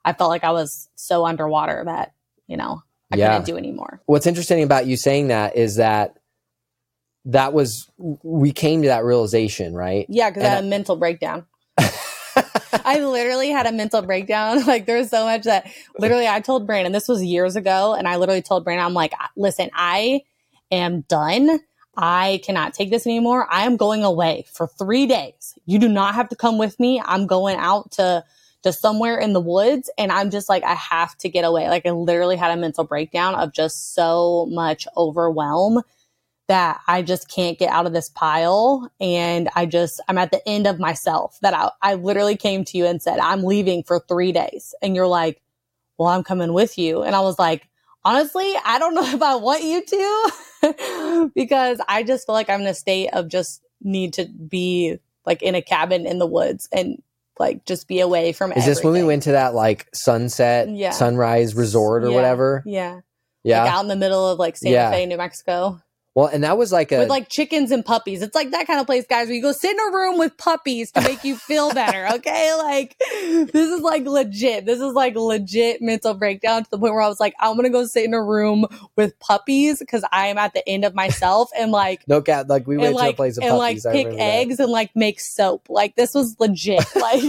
I felt like I was so underwater that, you know, I Yeah. couldn't do anymore. What's interesting about you saying that is that that was we came to that realization, right? Yeah, because I had a mental breakdown. I literally had a mental breakdown. Like there was so much that literally I told Brandon, this was years ago, and I literally told Brandon, I'm like, listen, I am done. I cannot take this anymore. I am going away for three days. You do not have to come with me. I'm going out to to somewhere in the woods and I'm just like I have to get away. Like I literally had a mental breakdown of just so much overwhelm that I just can't get out of this pile. And I just, I'm at the end of myself that I, I literally came to you and said, I'm leaving for three days. And you're like, well, I'm coming with you. And I was like, honestly, I don't know if I want you to because I just feel like I'm in a state of just need to be like in a cabin in the woods and like just be away from Is this when we went to that like sunset Yeah. sunrise resort or Yeah, whatever? Yeah. Yeah. Like out in the middle of like Santa Yeah. Fe, New Mexico. Well, and that was like a with like chickens and puppies. It's like that kind of place, guys, where you go sit in a room with puppies to make you feel better. Okay. Like this is like legit. This is like legit mental breakdown to the point where I was like, I'm going to go sit in a room with puppies because I am at the end of myself and like, no cat. Like we went and to a place of and like puppies. I pick remember that. eggs and like make soap. Like this was legit. Like,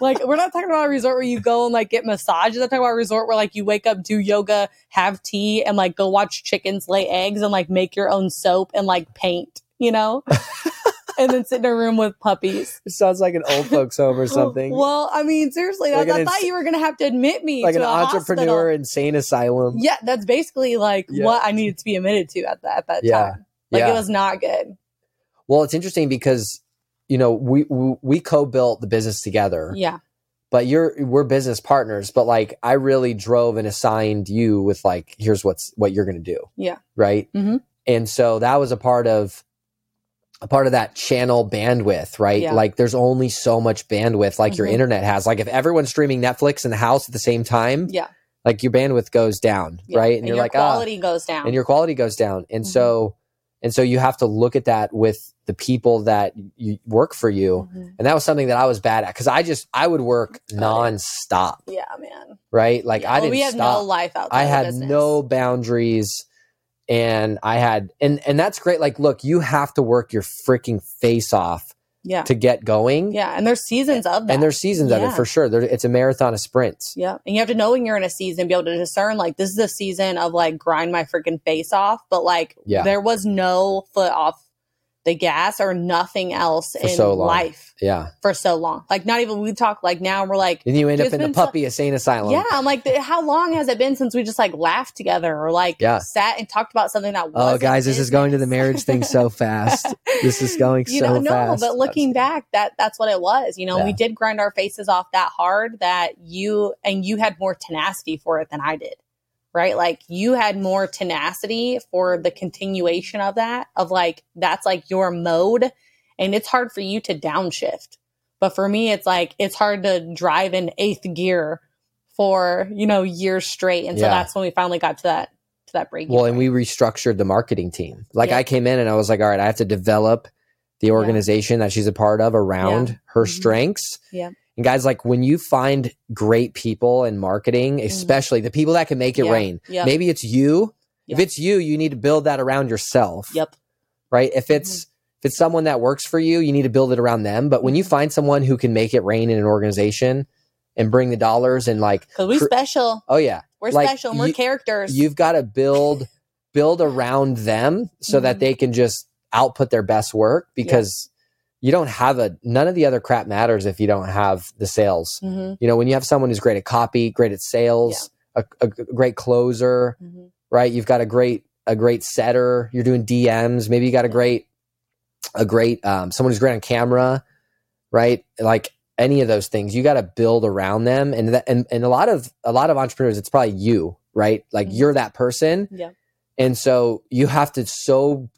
like we're not talking about a resort where you go and like get massages. I'm talking about a resort where like you wake up, do yoga, have tea, and like go watch chickens lay eggs and like make your own soap and like paint, you know? and then sit in a room with puppies. It sounds like an old folks home or something. Well, I mean, seriously, Like I, I thought you were gonna have to admit me like to an entrepreneur hospital. insane asylum. Yeah, that's basically like Yeah. what I needed to be admitted to at that at that Yeah. time. Like Yeah. it was not good. Well, it's interesting because you know we we, we co-built the business together, Yeah, but you're we're business partners. But like I really drove and assigned you with like here's what's what you're going to do. Yeah. Right. Mhm. And so that was a part of a part of that channel bandwidth, right? Yeah. Like there's only so much bandwidth like your Mhm. internet has. Like if everyone's streaming Netflix in the house at the same time, yeah, like your bandwidth goes down, yeah. right? And, you're your like, ah, quality goes down. and your quality goes down and Mhm. so and so you have to look at that with the people that you work for you Mhm. and that was something that i was bad at because i just i would work it. nonstop Yeah, man. right like Yeah, i well, didn't we had stop no life outside. i had business. no boundaries and i had and and that's great like look you have to work your freaking face off Yeah, to get going yeah, and there's seasons of that. and there's seasons of it for sure there, it's a marathon of sprints Yeah. And you have to know when you're in a season, be able to discern like this is a season of like grind my freaking face off. But like Yeah. there was no foot off the gas or nothing else For in so long. life yeah for so long. Like not even we talk like now we're like and you end up in the been so- puppy insane asylum yeah, I'm like, how long has it been since we just like laughed together or like Yeah. sat and talked about something that oh wasn't guys this is going to the marriage thing so fast this is going you so know, no, fast but looking back, that that's what it was. You know, Yeah. we did grind our faces off that hard that you and you had more tenacity for it than I did. Right? Like you had more tenacity for the continuation of that, of like that's like your mode. and it's hard for you to downshift. But for me, it's like it's hard to drive in eighth gear for you know years straight, and so Yeah. that's when we finally got to that to that break. Well, and we restructured the marketing team. Like Yeah. I came in and I was like, all right, I have to develop the organization that she's a part of around her Mhm. strengths. Yeah. And guys, like when you find great people in marketing, especially the people that can make it Mm-hmm. Yeah. rain, Yep. maybe it's you. If it's you, you need to build that around yourself. Yep. Right. If it's if it's someone that works for you, you need to build it around them. But when you Mhm. find someone who can make it rain in an organization and bring the dollars and like, because we cr- special. oh yeah, We're like, special. and We're you- characters. you've got to build build around them so that Mhm. they can just output their best work because you don't have a none of the other crap matters if you don't have the sales. Hmm you know when you have someone who's great at copy great at sales a great closer hmm right? You've got a great a great setter. You're doing dms maybe you got a great a great um, someone who's great on camera right? Like any of those things. You got to build around them. And that and, and a lot of a lot of entrepreneurs it's probably you right? Like Mhm. you're that person. Yeah. and so you have to so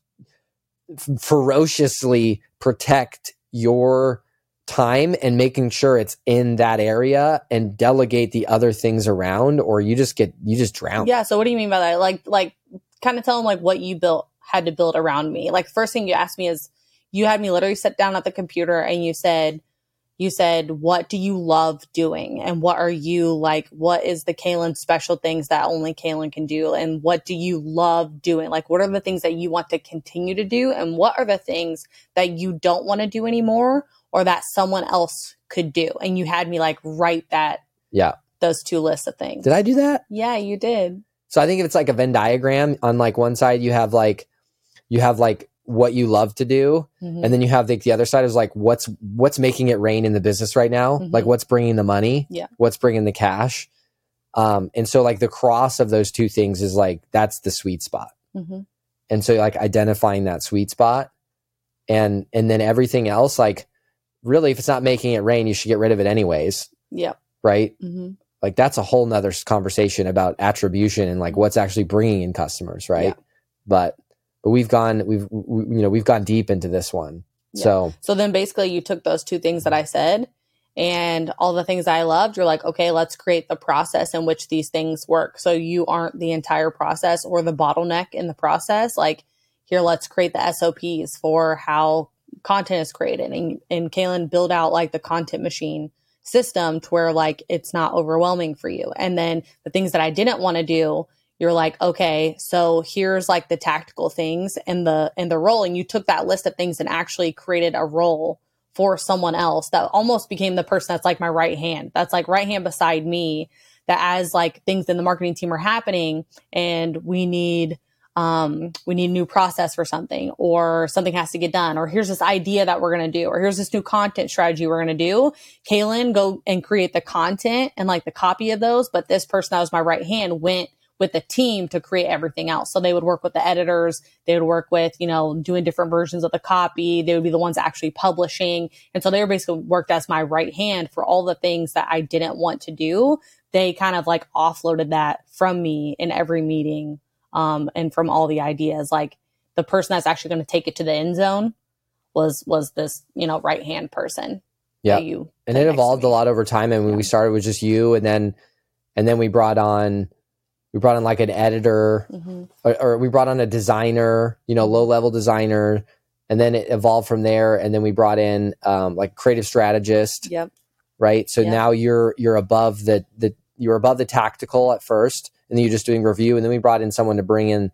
ferociously protect your time and making sure it's in that area and delegate the other things around or you just get you just drown Yeah. So what do you mean by that? Like, like, kind of tell them like what you built had to build around me. Like, first thing you asked me is, you had me literally sit down at the computer and you said, you said, what do you love doing? And what are you like? What is the Kaelin special things that only Kaelin can do? And what do you love doing? Like, what are the things that you want to continue to do? And what are the things that you don't want to do anymore or that someone else could do? And you had me like write that, Yeah. those two lists of things. did i do that Yeah, you did. So I think if it's like a Venn diagram, on like one side you have like you have like what you love to do, Mhm. and then you have like the other side is like what's what's making it rain in the business right now, Mhm. like what's bringing the money, Yeah. what's bringing the cash, um, and so like the cross of those two things is like that's the sweet spot, Mhm. and so like identifying that sweet spot, and and then everything else like really if it's not making it rain, you should get rid of it anyways, Yep. right? hmm like that's a whole nother conversation about attribution and like what's actually bringing in customers right Yeah. but but we've gone we've we, you know we've gone deep into this one Yeah. so So then basically you took those two things that I said and all the things I loved, you're like, okay, let's create the process in which these things work. So you aren't the entire process or the bottleneck in the process. Like, here, let's create the SOPs for how content is created. And, and Kaelin build out like the content machine system to where like it's not overwhelming for you. And then the things that I didn't want to do, you're like, okay, so here's like the tactical things and the and the role. And you took that list of things and actually created a role for someone else that almost became the person that's like my right hand. That's like right hand beside me. That as like things in the marketing team are happening and we need um we need a new process for something or something has to get done or here's this idea that we're going to do or here's this new content strategy we're going to do Kaelin go and create the content and like the copy of those but this person that was my right hand went with the team to create everything else so they would work with the editors they would work with you know doing different versions of the copy they would be the ones actually publishing and so they were basically worked as my right hand for all the things that i didn't want to do they kind of like offloaded that from me in every meeting um, and from all the ideas. Like the person that's actually going to take it to the end zone was was this you know right hand person. Yeah. you and it evolved a lot over time and when Yeah. we started with just you and then and then we brought on we brought in like an editor Mhm. or, or we brought on a designer you know low level designer and then it evolved from there and then we brought in um, like creative strategist Yep. right so Yeah. now you're you're above the the you're above the tactical at first and then you're just doing review and then we brought in someone to bring in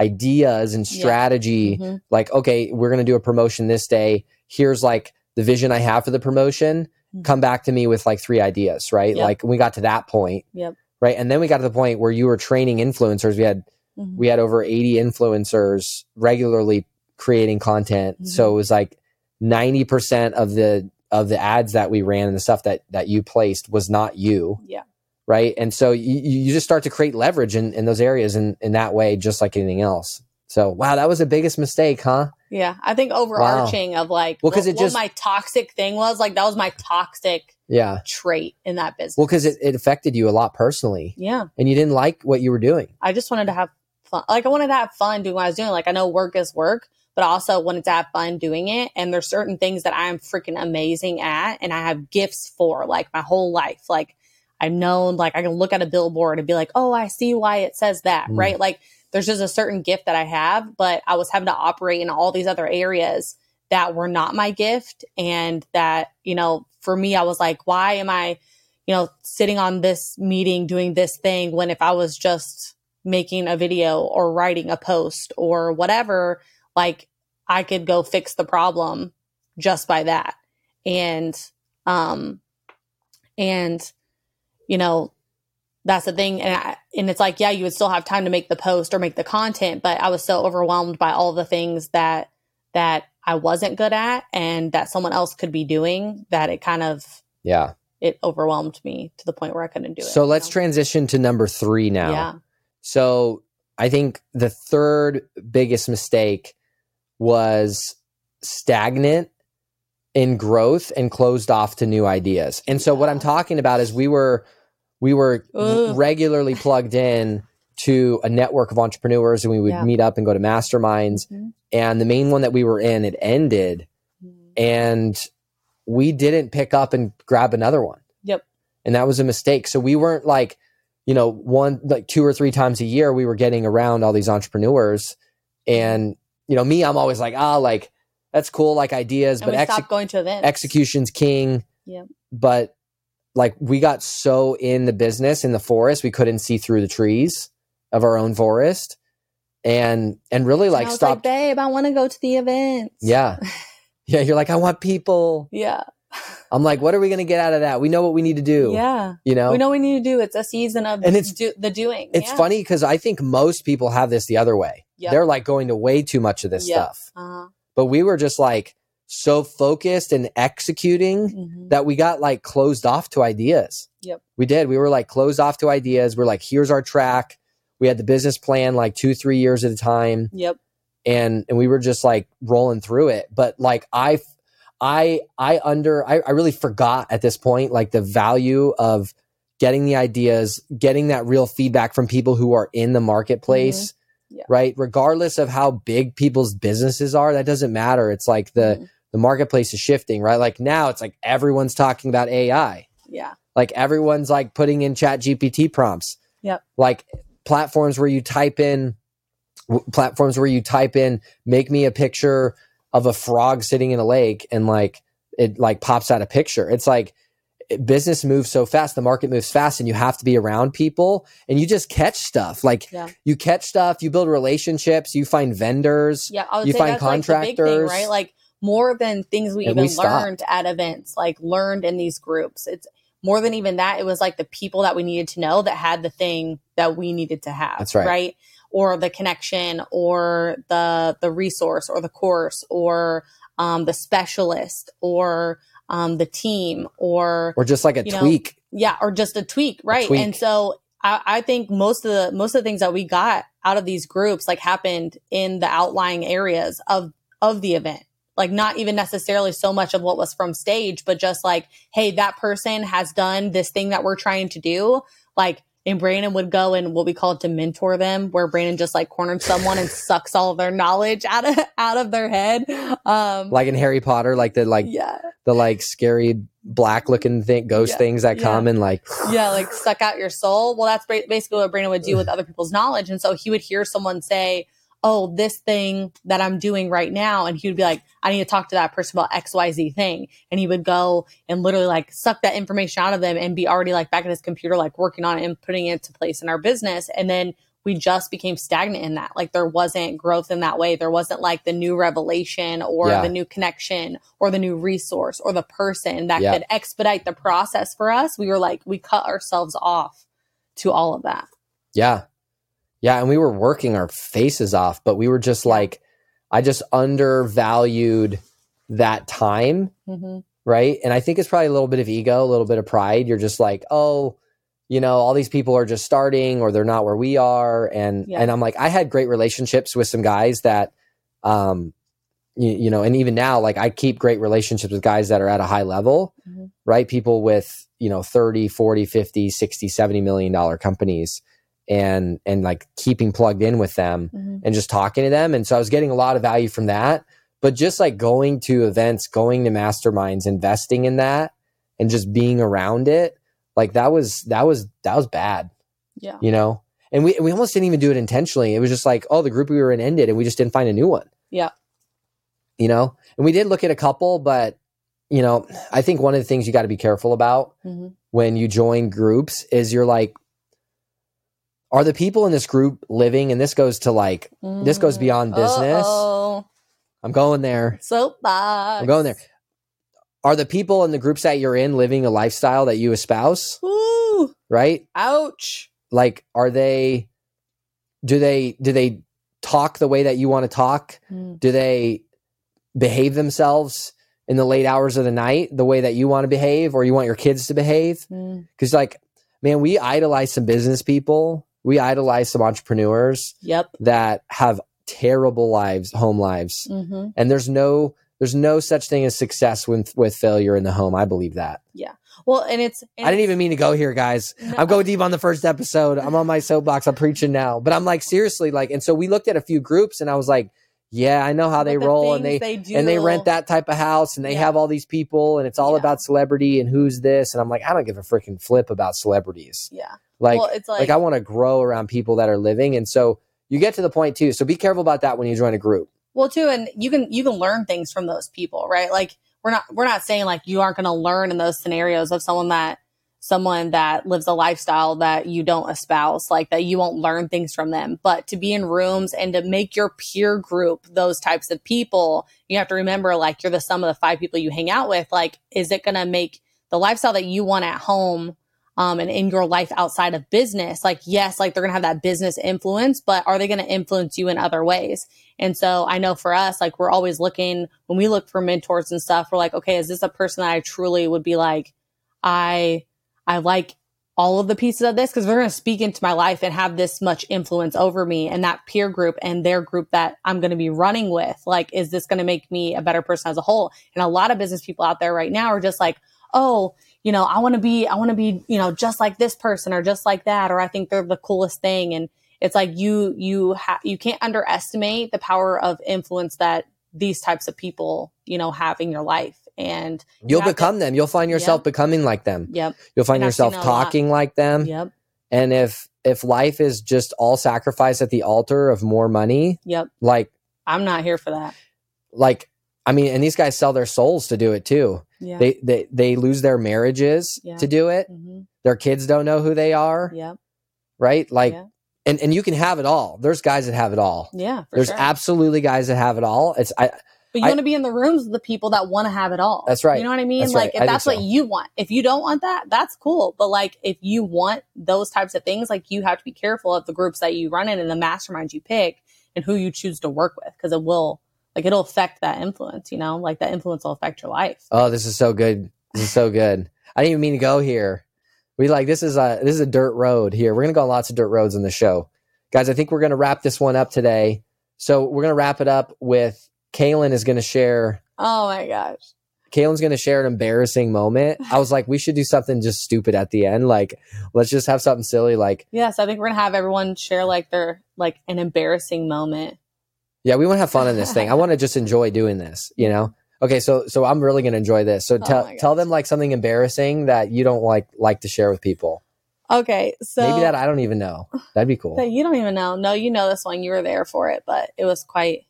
ideas and Yeah. strategy Mhm. like okay we're going to do a promotion this day here's like the vision i have for the promotion Mhm. come back to me with like three ideas right Yep. like we got to that point Yep. Right and then we got to the point where you were training influencers we had Mhm. we had over 80 influencers regularly creating content Mhm. so it was like 90% of the of the ads that we ran and the stuff that that you placed was not you Yeah. right and so you, you just start to create leverage in, in those areas in, in that way just like anything else so wow that was the biggest mistake huh Yeah, I think overarching of like Well, 'cause what, it just- my toxic thing was like that was my toxic yeah trait in that business. well because it, it affected you a lot personally yeah, and you didn't like what you were doing I just wanted to have fun. Like I wanted to have fun doing what I was doing. Like I know work is work, but I also wanted to have fun doing it. And there's certain things that I'm freaking amazing at and I have gifts for like my whole life. Like I've known, like I can look at a billboard and be like, oh, I see why it says that, Mm. right? Like there's just a certain gift that I have, but I was having to operate in all these other areas that were not my gift. And that, you know, for me, I was like, why am I, you know, sitting on this meeting doing this thing when if I was just making a video or writing a post or whatever, like I could go fix the problem just by that. And, um, and, you know, that's the thing. And I, and it's like, yeah, you would still have time to make the post or make the content, but I was so overwhelmed by all the things that, that I wasn't good at and that someone else could be doing that it kind of, Yeah. it overwhelmed me to the point where I couldn't do it. So let's know? transition to number three now. Yeah. So I think the third biggest mistake was stagnant in growth and closed off to new ideas. And so what I'm talking about is we were we were Ugh. regularly plugged in to a network of entrepreneurs and we would Yeah. meet up and go to masterminds Mhm. and the main one that we were in it ended and we didn't pick up and grab another one Yep. and that was a mistake so we weren't like you know one like two or three times a year we were getting around all these entrepreneurs and you know me i'm always like ah like that's cool like ideas And but exe- going to events. execution's king Yep. but like we got so in the business in the forest we couldn't see through the trees of our own forest and and really And like was stopped like, babe, I want to go to the events. yeah yeah you're like i want people Yeah. i'm like what are we going to get out of that we know what we need to do Yeah. you know We know what we need to do. It's a season of And it's- do, the doing. it's yeah. funny because i think most people have this the other way Yep. they're like going to way too much of this Yep. stuff Uh-huh. but we were just like so focused and executing Mhm. that we got like closed off to ideas. Yep. We did. We were like closed off to ideas. We're like, here's our track. We had the business plan like two, three years at a time. Yep. And and we were just like rolling through it. But like I I I under I, I really forgot at this point like the value of getting the ideas, getting that real feedback from people who are in the marketplace. Yeah. Right. Regardless of how big people's businesses are, that doesn't matter. It's like the Mhm. The marketplace is shifting, right? Like now it's like everyone's talking about AI. Yeah. Like everyone's like putting in ChatGPT prompts. Yep. Like platforms where you type in w- platforms where you type in make me a picture of a frog sitting in a lake and like it like pops out a picture. It's like eh, business moves so fast, the market moves fast and you have to be around people and you just catch stuff. Like Yeah. you catch stuff, you build relationships, you find vendors. Yeah. You find that's like thing, right? Like more than things we And even we learned at events, like learned in these groups. It's more than even that. It was like the people that we needed to know that had the thing that we needed to have. That's right. Right. Or the connection or the the resource or the course or um, the specialist or um, the team or Or just like a You know, tweak. yeah or just a tweak right tweak. and so I, I think most of the most of the things that we got out of these groups like happened in the outlying areas of of the event like not even necessarily so much of what was from stage but just like hey that person has done this thing that we're trying to do like and Brandon would go and what we call it dementor them, where Brandon just like cornered someone and sucks all of their knowledge out of out of their head. Um, Like in Harry Potter, like the like yeah, the like scary black looking thing ghost Yeah. things that Yeah. come and like yeah, like suck out your soul. Well, that's basically what Brandon would do with other people's knowledge. And so he would hear someone say, Oh, this thing that I'm doing right now. And he would be like, I need to talk to that person about XYZ thing. And he would go and literally like suck that information out of them and be already like back at his computer, like working on it and putting it into place in our business. And then we just became stagnant in that. Like there wasn't growth in that way. There wasn't like the new revelation or Yeah. the new connection or the new resource or the person that Yeah. could expedite the process for us. We were like, we cut ourselves off to all of that. yeah. Yeah, and we were working our faces off, but we were just like I just undervalued that time, Mm-hmm. right? And I think it's probably a little bit of ego, a little bit of pride. You're just like, "Oh, you know, all these people are just starting or they're not where we are." And Yeah. and I'm like I had great relationships with some guys that um you, you know, and even now like I keep great relationships with guys that are at a high level. Mhm. right? People with, you know, 30, 40, 50, 60, 70 million dollar companies and and like keeping plugged in with them. Mm-hmm. and just talking to them. And so I was getting a lot of value from that. But just like going to events, going to masterminds, investing in that and just being around it, like that was that was that was bad. Yeah. You know? And we we almost didn't even do it intentionally. It was just like, oh, the group we were in ended and we just didn't find a new one. Yeah. You know? And we did look at a couple, but you know, I think one of the things you got to be careful about hmm when you join groups is you're like, are the people in this group living? And this goes to like, This goes beyond business. Oh, I'm going there. soapbox. I'm going there. Are the people in the groups that you're in living a lifestyle that you espouse? Ooh, Right? ouch. Like, are they, do they, do they talk the way that you want to talk? Mm. Do they behave themselves in the late hours of the night the way that you want to behave or you want your kids to behave? Mm. Because, like, man, we idolize some business people, we idolize some entrepreneurs Yep. that have terrible lives, home lives. hmm And there's no, there's no such thing as success with with failure in the home. I believe that. Yeah. Well, and it's. And I didn't even mean to go here, guys. No. I'm going deep on the first episode. I'm on my soapbox. I'm preaching now. But I'm like, seriously, like, and so we looked at a few groups and I was like, yeah, I know how they the roll and they, do, and they rent that type of house and they Yeah. have all these people and it's all Yeah. about celebrity and who's this. And I'm like, I don't give a freaking flip about celebrities. Yeah. Like, well, it's like, like, I want to grow around people that are living. And so you get to the point too. So be careful about that when you join a group. well too, and you can you can learn things from those people, right? Like we're not we're not saying like you aren't going to learn in those scenarios of someone that someone that lives a lifestyle that you don't espouse, like that you won't learn things from them. But to be in rooms and to make your peer group those types of people, you have to remember like you're the sum of the five people you hang out with. Like, is it going to make the lifestyle that you want at home um, and in your life outside of business? Like, yes, like they're to have that business influence, but are they to influence you in other ways? And so I know for us, like we're always looking when we look for mentors and stuff, we're like, okay, is this a person that I truly would be like, I I like all of the pieces of this because they're going to speak into my life and have this much influence over me and that peer group and their group that I'm going to be running with. Like, is this going to make me a better person as a whole? And a lot of business people out there right now are just like, oh, you know, I want to be, I want to be, you know, just like this person or just like that, or I think they're the coolest thing. And it's like you, you have, you can't underestimate the power of influence that these types of people, you know, have in your life. And you You'll have to- become them. You'll find yourself Yep. becoming like them. Yep. You'll find yourself a lot. talking like them. Yep. And if if life is just all sacrifice at the altar of more money, Yep. like I'm not here for that. like I mean, and these guys sell their souls to do it too. Yeah. They they they lose their marriages Yeah. to do it. hmm Their kids don't know who they are, Yep. right? Like Yeah. and and you can have it all. There's guys that have it all. Yeah. There's sure. absolutely guys that have it all. It's I But you want to be in the rooms with the people that want to have it all. That's right. You know what I mean? That's like right. if I that's what so. you want. If you don't want that, that's cool. But like if you want those types of things, like you have to be careful of the groups that you run in and the masterminds you pick and who you choose to work with because it will like it'll affect that influence, you know? Like that influence will affect your life. oh, this is so good. This is so good. I didn't even mean to go here. We like this is a this is a dirt road here. We're gonna go on lots of dirt roads in the show. Guys, I think we're gonna wrap this one up today. So we're gonna wrap it up with Kaelin is gonna share Oh my gosh. Kaelin's gonna share an embarrassing moment. I was like, we should do something just stupid at the end. Like, let's just have something silly. Like, Yes, I think we're gonna have everyone share like their like an embarrassing moment. yeah, we want to have fun in this thing. I want to just enjoy doing this. You know? Okay, so so I'm really gonna enjoy this. So Oh tell tell them like something embarrassing that you don't like like to share with people. Okay, so Maybe that I don't even know. That'd be cool. that you don't even know. No, you know this one. You were there for it, but it was quite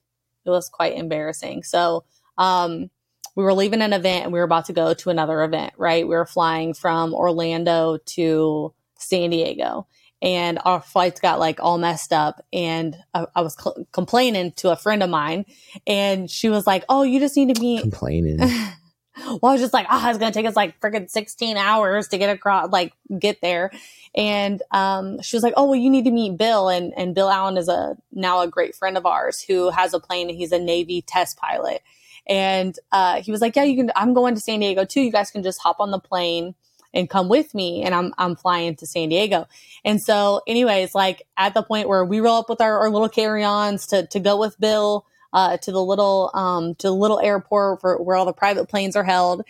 it was quite embarrassing. So um we were leaving an event and we were about to go to another event, right? We were flying from Orlando to San Diego and our flights got like all messed up and I, I was cl- complaining to a friend of mine and she was like, "Oh, you just need to be Complaining. well, I was just like, oh, it's gonna take us like freaking 16 hours to get across, like get there. And um, she was like, oh, well, you need to meet Bill. And and Bill Allen is a now a great friend of ours who has a plane. and He's a Navy test pilot. And uh, he was like, yeah, you can. I'm going to San Diego too. You guys can just hop on the plane and come with me. And I'm I'm flying to San Diego. And so, anyways, like at the point where we roll up with our, our little carry-ons to to go with Bill uh, to the little um, to the little airport for, where all the private planes are held.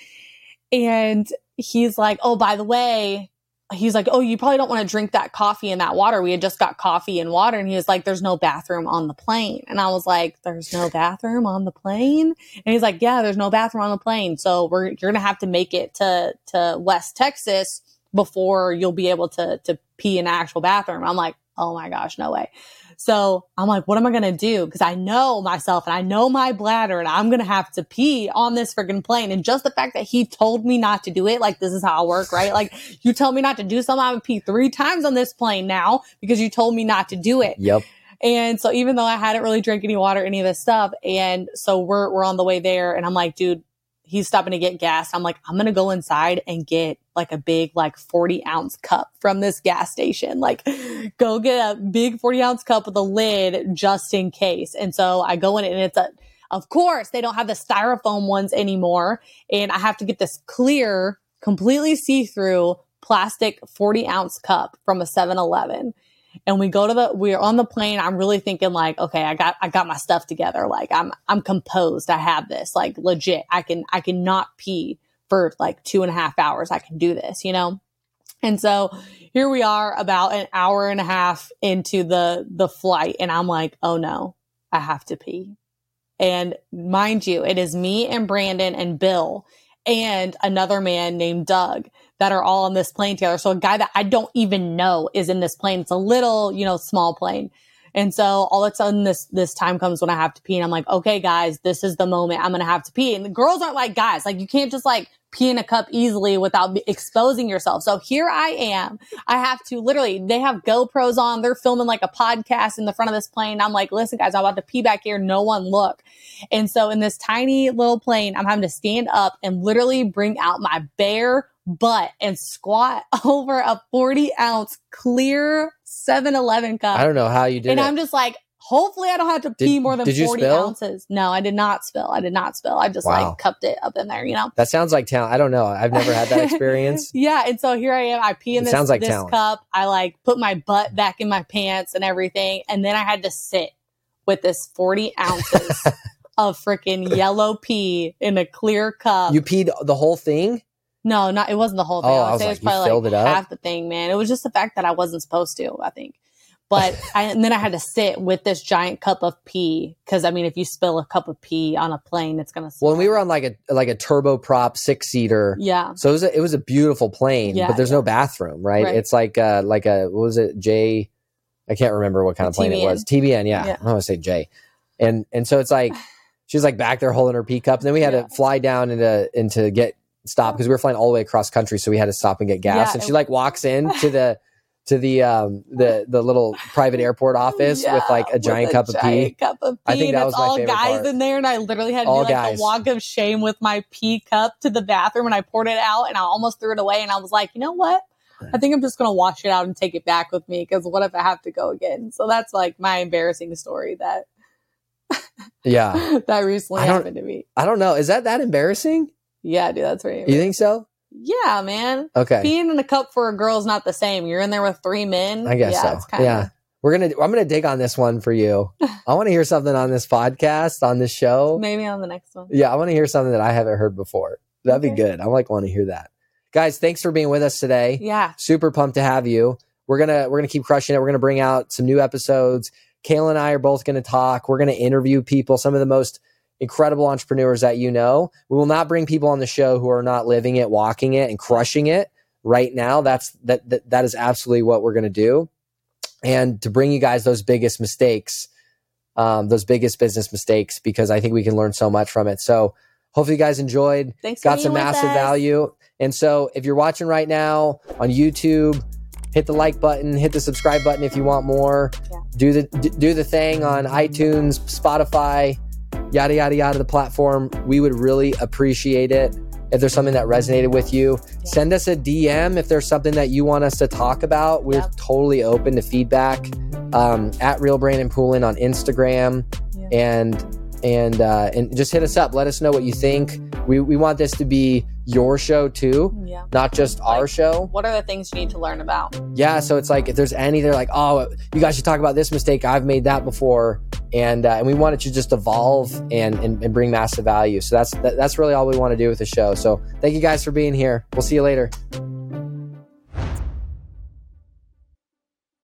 And he's like, "Oh, by the way, he's like, Oh, you probably don't want to drink that coffee and that water. We had just got coffee and water. And he was like, There's no bathroom on the plane. And I was like, There's no bathroom on the plane? And he's like, Yeah, there's no bathroom on the plane. So we're you're gonna have to make it to to West Texas before you'll be able to to pee in an actual bathroom. I'm like, oh my gosh, no way. So I'm like, what am I going to do? Because I know myself and I know my bladder and I'm going to have to pee on this freaking plane. And just the fact that he told me not to do it, like, this is how I work, right? Like, you tell me not to do something, I'm going to pee three times on this plane now because you told me not to do it. Yep. And so even though I hadn't really drank any water, any of this stuff, and so we're, we're on the way there and I'm like, dude, he's stopping to get gas. I'm like, I'm to go inside and get like a big, like 40 ounce cup from this gas station. Like, go get a big 40 ounce cup with a lid just in case. And so I go in and it's a, of course, they don't have the styrofoam ones anymore. And I have to get this clear, completely see through plastic 40 ounce cup from a 7 Eleven and we go to the we're on the plane i'm really thinking like okay i got i got my stuff together. Like i'm i'm composed. I have this. Like legit. I can i can not pee for like two and a half hours. I can do this you know? And so here we are about an hour and a half into the the flight and i'm like oh no i have to pee. And mind you it is me and brandon and bill and another man named doug that are all on this plane together. So a guy that I don't even know is in this plane. It's a little, you know, small plane. And so all of a sudden this this time comes when I have to pee and I'm like, okay, guys, this is the moment I'm gonna have to pee. And the girls aren't like guys. Like you can't just like pee in a cup easily without exposing yourself. So here I am. I have to literally, they have GoPros on. They're filming like a podcast in the front of this plane. I'm like, listen, guys, I'm about to pee back here. No one look. And so in this tiny little plane, I'm having to stand up and literally bring out my bare butt and squat over a 40 ounce clear 7 Eleven cup. I don't know how you did and it. And I'm just like, hopefully I don't have to Did- pee more than did you 40 spill? ounces. No, I did not spill. I did not spill. I just Wow. like cupped it up in there, you know? that sounds like talent. I don't know. I've never had that experience. yeah. And so here I am. I pee in It this, sounds like this talent. cup. I like put my butt back in my pants and everything. And then I had to sit with this 40 ounces of freaking yellow pee in a clear cup. You peed the whole thing? No, not it wasn't the whole thing. Oh, I I was like, it was probably filled like it up? half the thing, man. It was just the fact that I wasn't supposed to, I think. But I, and then I had to sit with this giant cup of pee because I mean, if you spill a cup of pee on a plane, it's gonna. Well, and we were on like a like a turboprop six seater. Yeah, So it was a, it was a beautiful plane, Yeah, but there's no bathroom, right? Right. It's like uh like a what was it J? I can't remember what kind of plane it was. TBM, yeah. Yeah. I want to say J, and and so it's like she's like back there holding her pee cup, and then we had Yeah. to fly down into into get stop because we were flying all the way across country, so we had to stop and get gas. Yeah, and she like walks in to the to the um the the little private airport office with like a giant cup of giant. Cup of pee. I think that and was all guys part. in there, and I literally had to All do like guys. a walk of shame with my pee cup to the bathroom, and I poured it out, and I almost threw it away, and I was like, you know what? I think I'm just gonna wash it out and take it back with me because what if I have to go again? So that's like my embarrassing story that Yeah, that recently happened to me. I don't know. Is that that embarrassing? Yeah, dude, that's pretty. You think so? Yeah, man. Okay. Being in a cup for a girl is not the same. You're in there with three men. I guess yeah, so. Kinda, Yeah. We're gonna. I'm gonna dig on this one for you. I want to hear something on this podcast, on this show. Maybe on the next one. Yeah, I want to hear something that I haven't heard before. That'd be good. I like want to hear that. Guys, thanks for being with us today. Yeah. Super pumped to have you. We're gonna we're gonna keep crushing it. We're gonna bring out some new episodes. Kayla and I are both gonna talk. We're gonna interview people, some of the most incredible entrepreneurs that you know. We will not bring people on the show who are not living it, walking it, and crushing it right now. That's that that, that is absolutely what we're gonna do. And to bring you guys those biggest mistakes, um, those biggest business mistakes, because I think we can learn so much from it. So hopefully you guys enjoyed Thanks. for got some massive value. And so if you're watching right now on YouTube, hit the like button, hit the subscribe button if you want more. Yeah. Do the do the thing on iTunes, Spotify, yada yada yada the platform. We would really appreciate it. If there's something that resonated with you, send us a DM if there's something that you want us to talk about. We're Yep. totally open to feedback. Um, at Real Brandon Poulin on Instagram Yeah. and and uh, and just hit us up. Let us know what you think. We we want this to be your show too, Yeah. not just our show. What are the things you need to learn about? Yeah, so it's like if there's any, they're like, oh, you guys should talk about this mistake. I've made that before, and uh, and we want it to just evolve and, and and bring massive value. So that's that, that's really all we want to do with the show. So thank you guys for being here. We'll see you later.